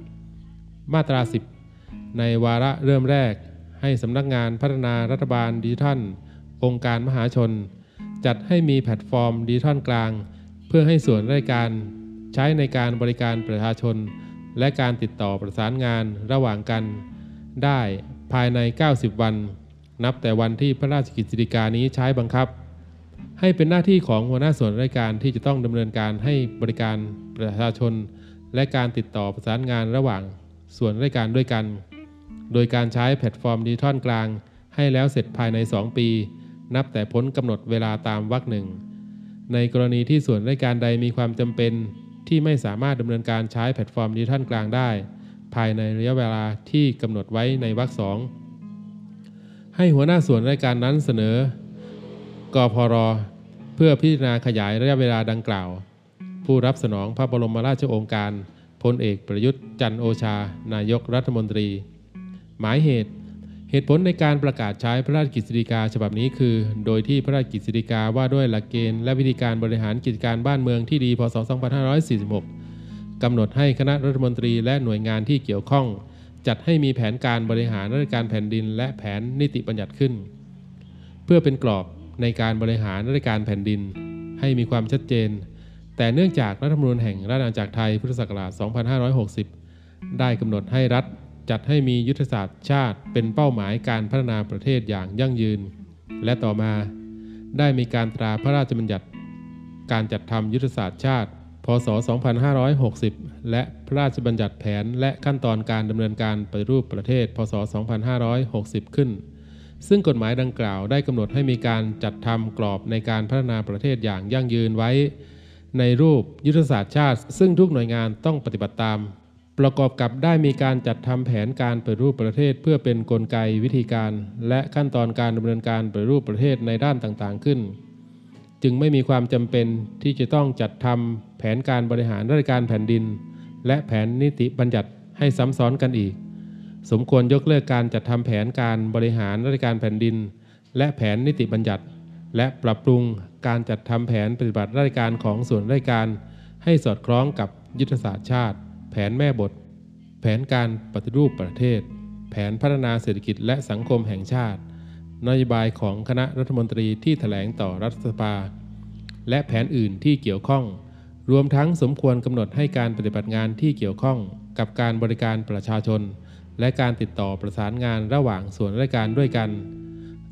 A: 2565 มาตรา 10 ในวาระเริ่มแรก ให้สำนักงานพัฒนารัฐบาลดิจิทัล องค์การมหาชน จัดให้มีแพลตฟอร์มดิจิทัลกลาง เพื่อให้ส่วนราชการใช้ในการบริการประชาชน และการติดต่อประสานงานระหว่างกัน ได้ภายใน 90 วัน นับแต่วันที่พระราชกฤษฎีกานี้ใช้บังคับ ให้เป็นหน้าที่ของหัวหน้าส่วนราชการที่จะต้องดำเนินการให้บริการประชาชน และการติดต่อประสานงานระหว่างส่วนราชการด้วยกัน โดยการใช้แพลตฟอร์มดิจิทัลกลาง ให้แล้วเสร็จภายใน 2 ปี นับแต่พ้นกำหนดเวลาตามวรรคหนึ่ง ในกรณีที่ส่วนราชการใดมีความจำเป็นที่ไม่สามารถดำเนินการใช้แพลตฟอร์มดิจิทัลกลางได้ ภายในระยะเวลาที่กำหนดไว้ในวรรคสองให้หัวหน้าส่วนราชการนั้นเสนอก.พ.ร.เพื่อพิจารณาขยายระยะเวลาดังกล่าว ผู้รับสนองพระบรมราชโองการพลเอกประยุทธ์จันทร์โอชา นายกรัฐมนตรี หมายเหตุ เหตุผลในการประกาศใช้พระราชกฤษฎีกาฉบับนี้คือ โดยที่พระราชกฤษฎีกาว่าด้วยหลักเกณฑ์และวิธีการบริหารกิจการบ้านเมืองที่ดีพศ 2546 กำหนดให้คณะรัฐมนตรีและหน่วยงานที่เกี่ยวข้อง จัดให้มีแผนการบริหารราชการแผ่นดิน และแผนนิติบัญญัติขึ้น เพื่อเป็นกรอบในการบริหารราชการแผ่นดิน ให้มีความชัดเจน แต่เนื่องจากรัฐธรรมนูญแห่งราชอาณาจักรไทยพุทธศักราช 2560 ได้กำหนดให้รัฐ จัดให้มียุทธศาสตร์ชาติเป็นเป้าหมายการพัฒนาประเทศอย่างยั่งยืน และต่อมาได้มีการตราพระราชบัญญัติ การจัดทำยุทธศาสตร์ชาติ พศ 2560 และพระราชบัญญัติแผนและขั้นตอนการดำเนินการปฏิรูปประเทศ พศ 2560 ขึ้น ซึ่งกฎหมายดังกล่าวได้กำหนดให้มีการจัดทำกรอบในการพัฒนาประเทศอย่างยั่งยืนไว้ ในรูปยุทธศาสตร์ชาติ ซึ่งทุกหน่วยงานต้องปฏิบัติตาม ประกอบกับได้มีการจัดทำแผนการปฏิรูปประเทศ เพื่อเป็นนกลไกวิธีการ และขั้นตอนการดำเนินการปฏิรูปประเทศในด้านต่างๆขึ้น จึงไม่มีความจำเป็นที่จะต้องจัดทำแผนการบริหารราชการแผ่นดิน และแผนนิติบัญญัติให้ซ้ำซ้อนกันอีก สมควรยกเลิกการจัดทำแผนการบริหารราชการแผ่นดิน และแผนนิติบัญญัติ และปรับปรุงการจัดทำแผนปฏิบัติราชการของส่วนราชการ ให้สอดคล้องกับยุทธศาสตร์ชาติ แผนแม่บท แผนการปฏิรูปประเทศ แผนพัฒนาเศรษฐกิจและสังคมแห่งชาติ นโยบายของคณะรัฐมนตรีที่แถลงต่อรัฐสภา และแผนอื่นที่เกี่ยวข้อง รวมทั้งสมควรกำหนดให้การปฏิบัติงานที่เกี่ยวข้องกับการบริการประชาชน และการติดต่อประสานงานระหว่างส่วนราชการด้วยกัน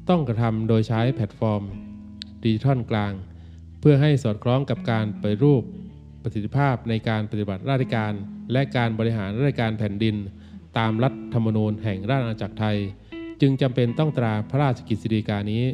A: ต้องกระทำโดยใช้แพลตฟอร์มดิจิทัลกลาง เพื่อให้สอดคล้องกับการไปฏิรูป ประสิทธิภาพในการปฏิบัติราชการ และการบริหารราชการแผ่นดิน ตามรัฐธรรมนูญแห่งราชอาณาจักรไทย จึงจำเป็นต้องตราพระราชกฤษฎีกานี้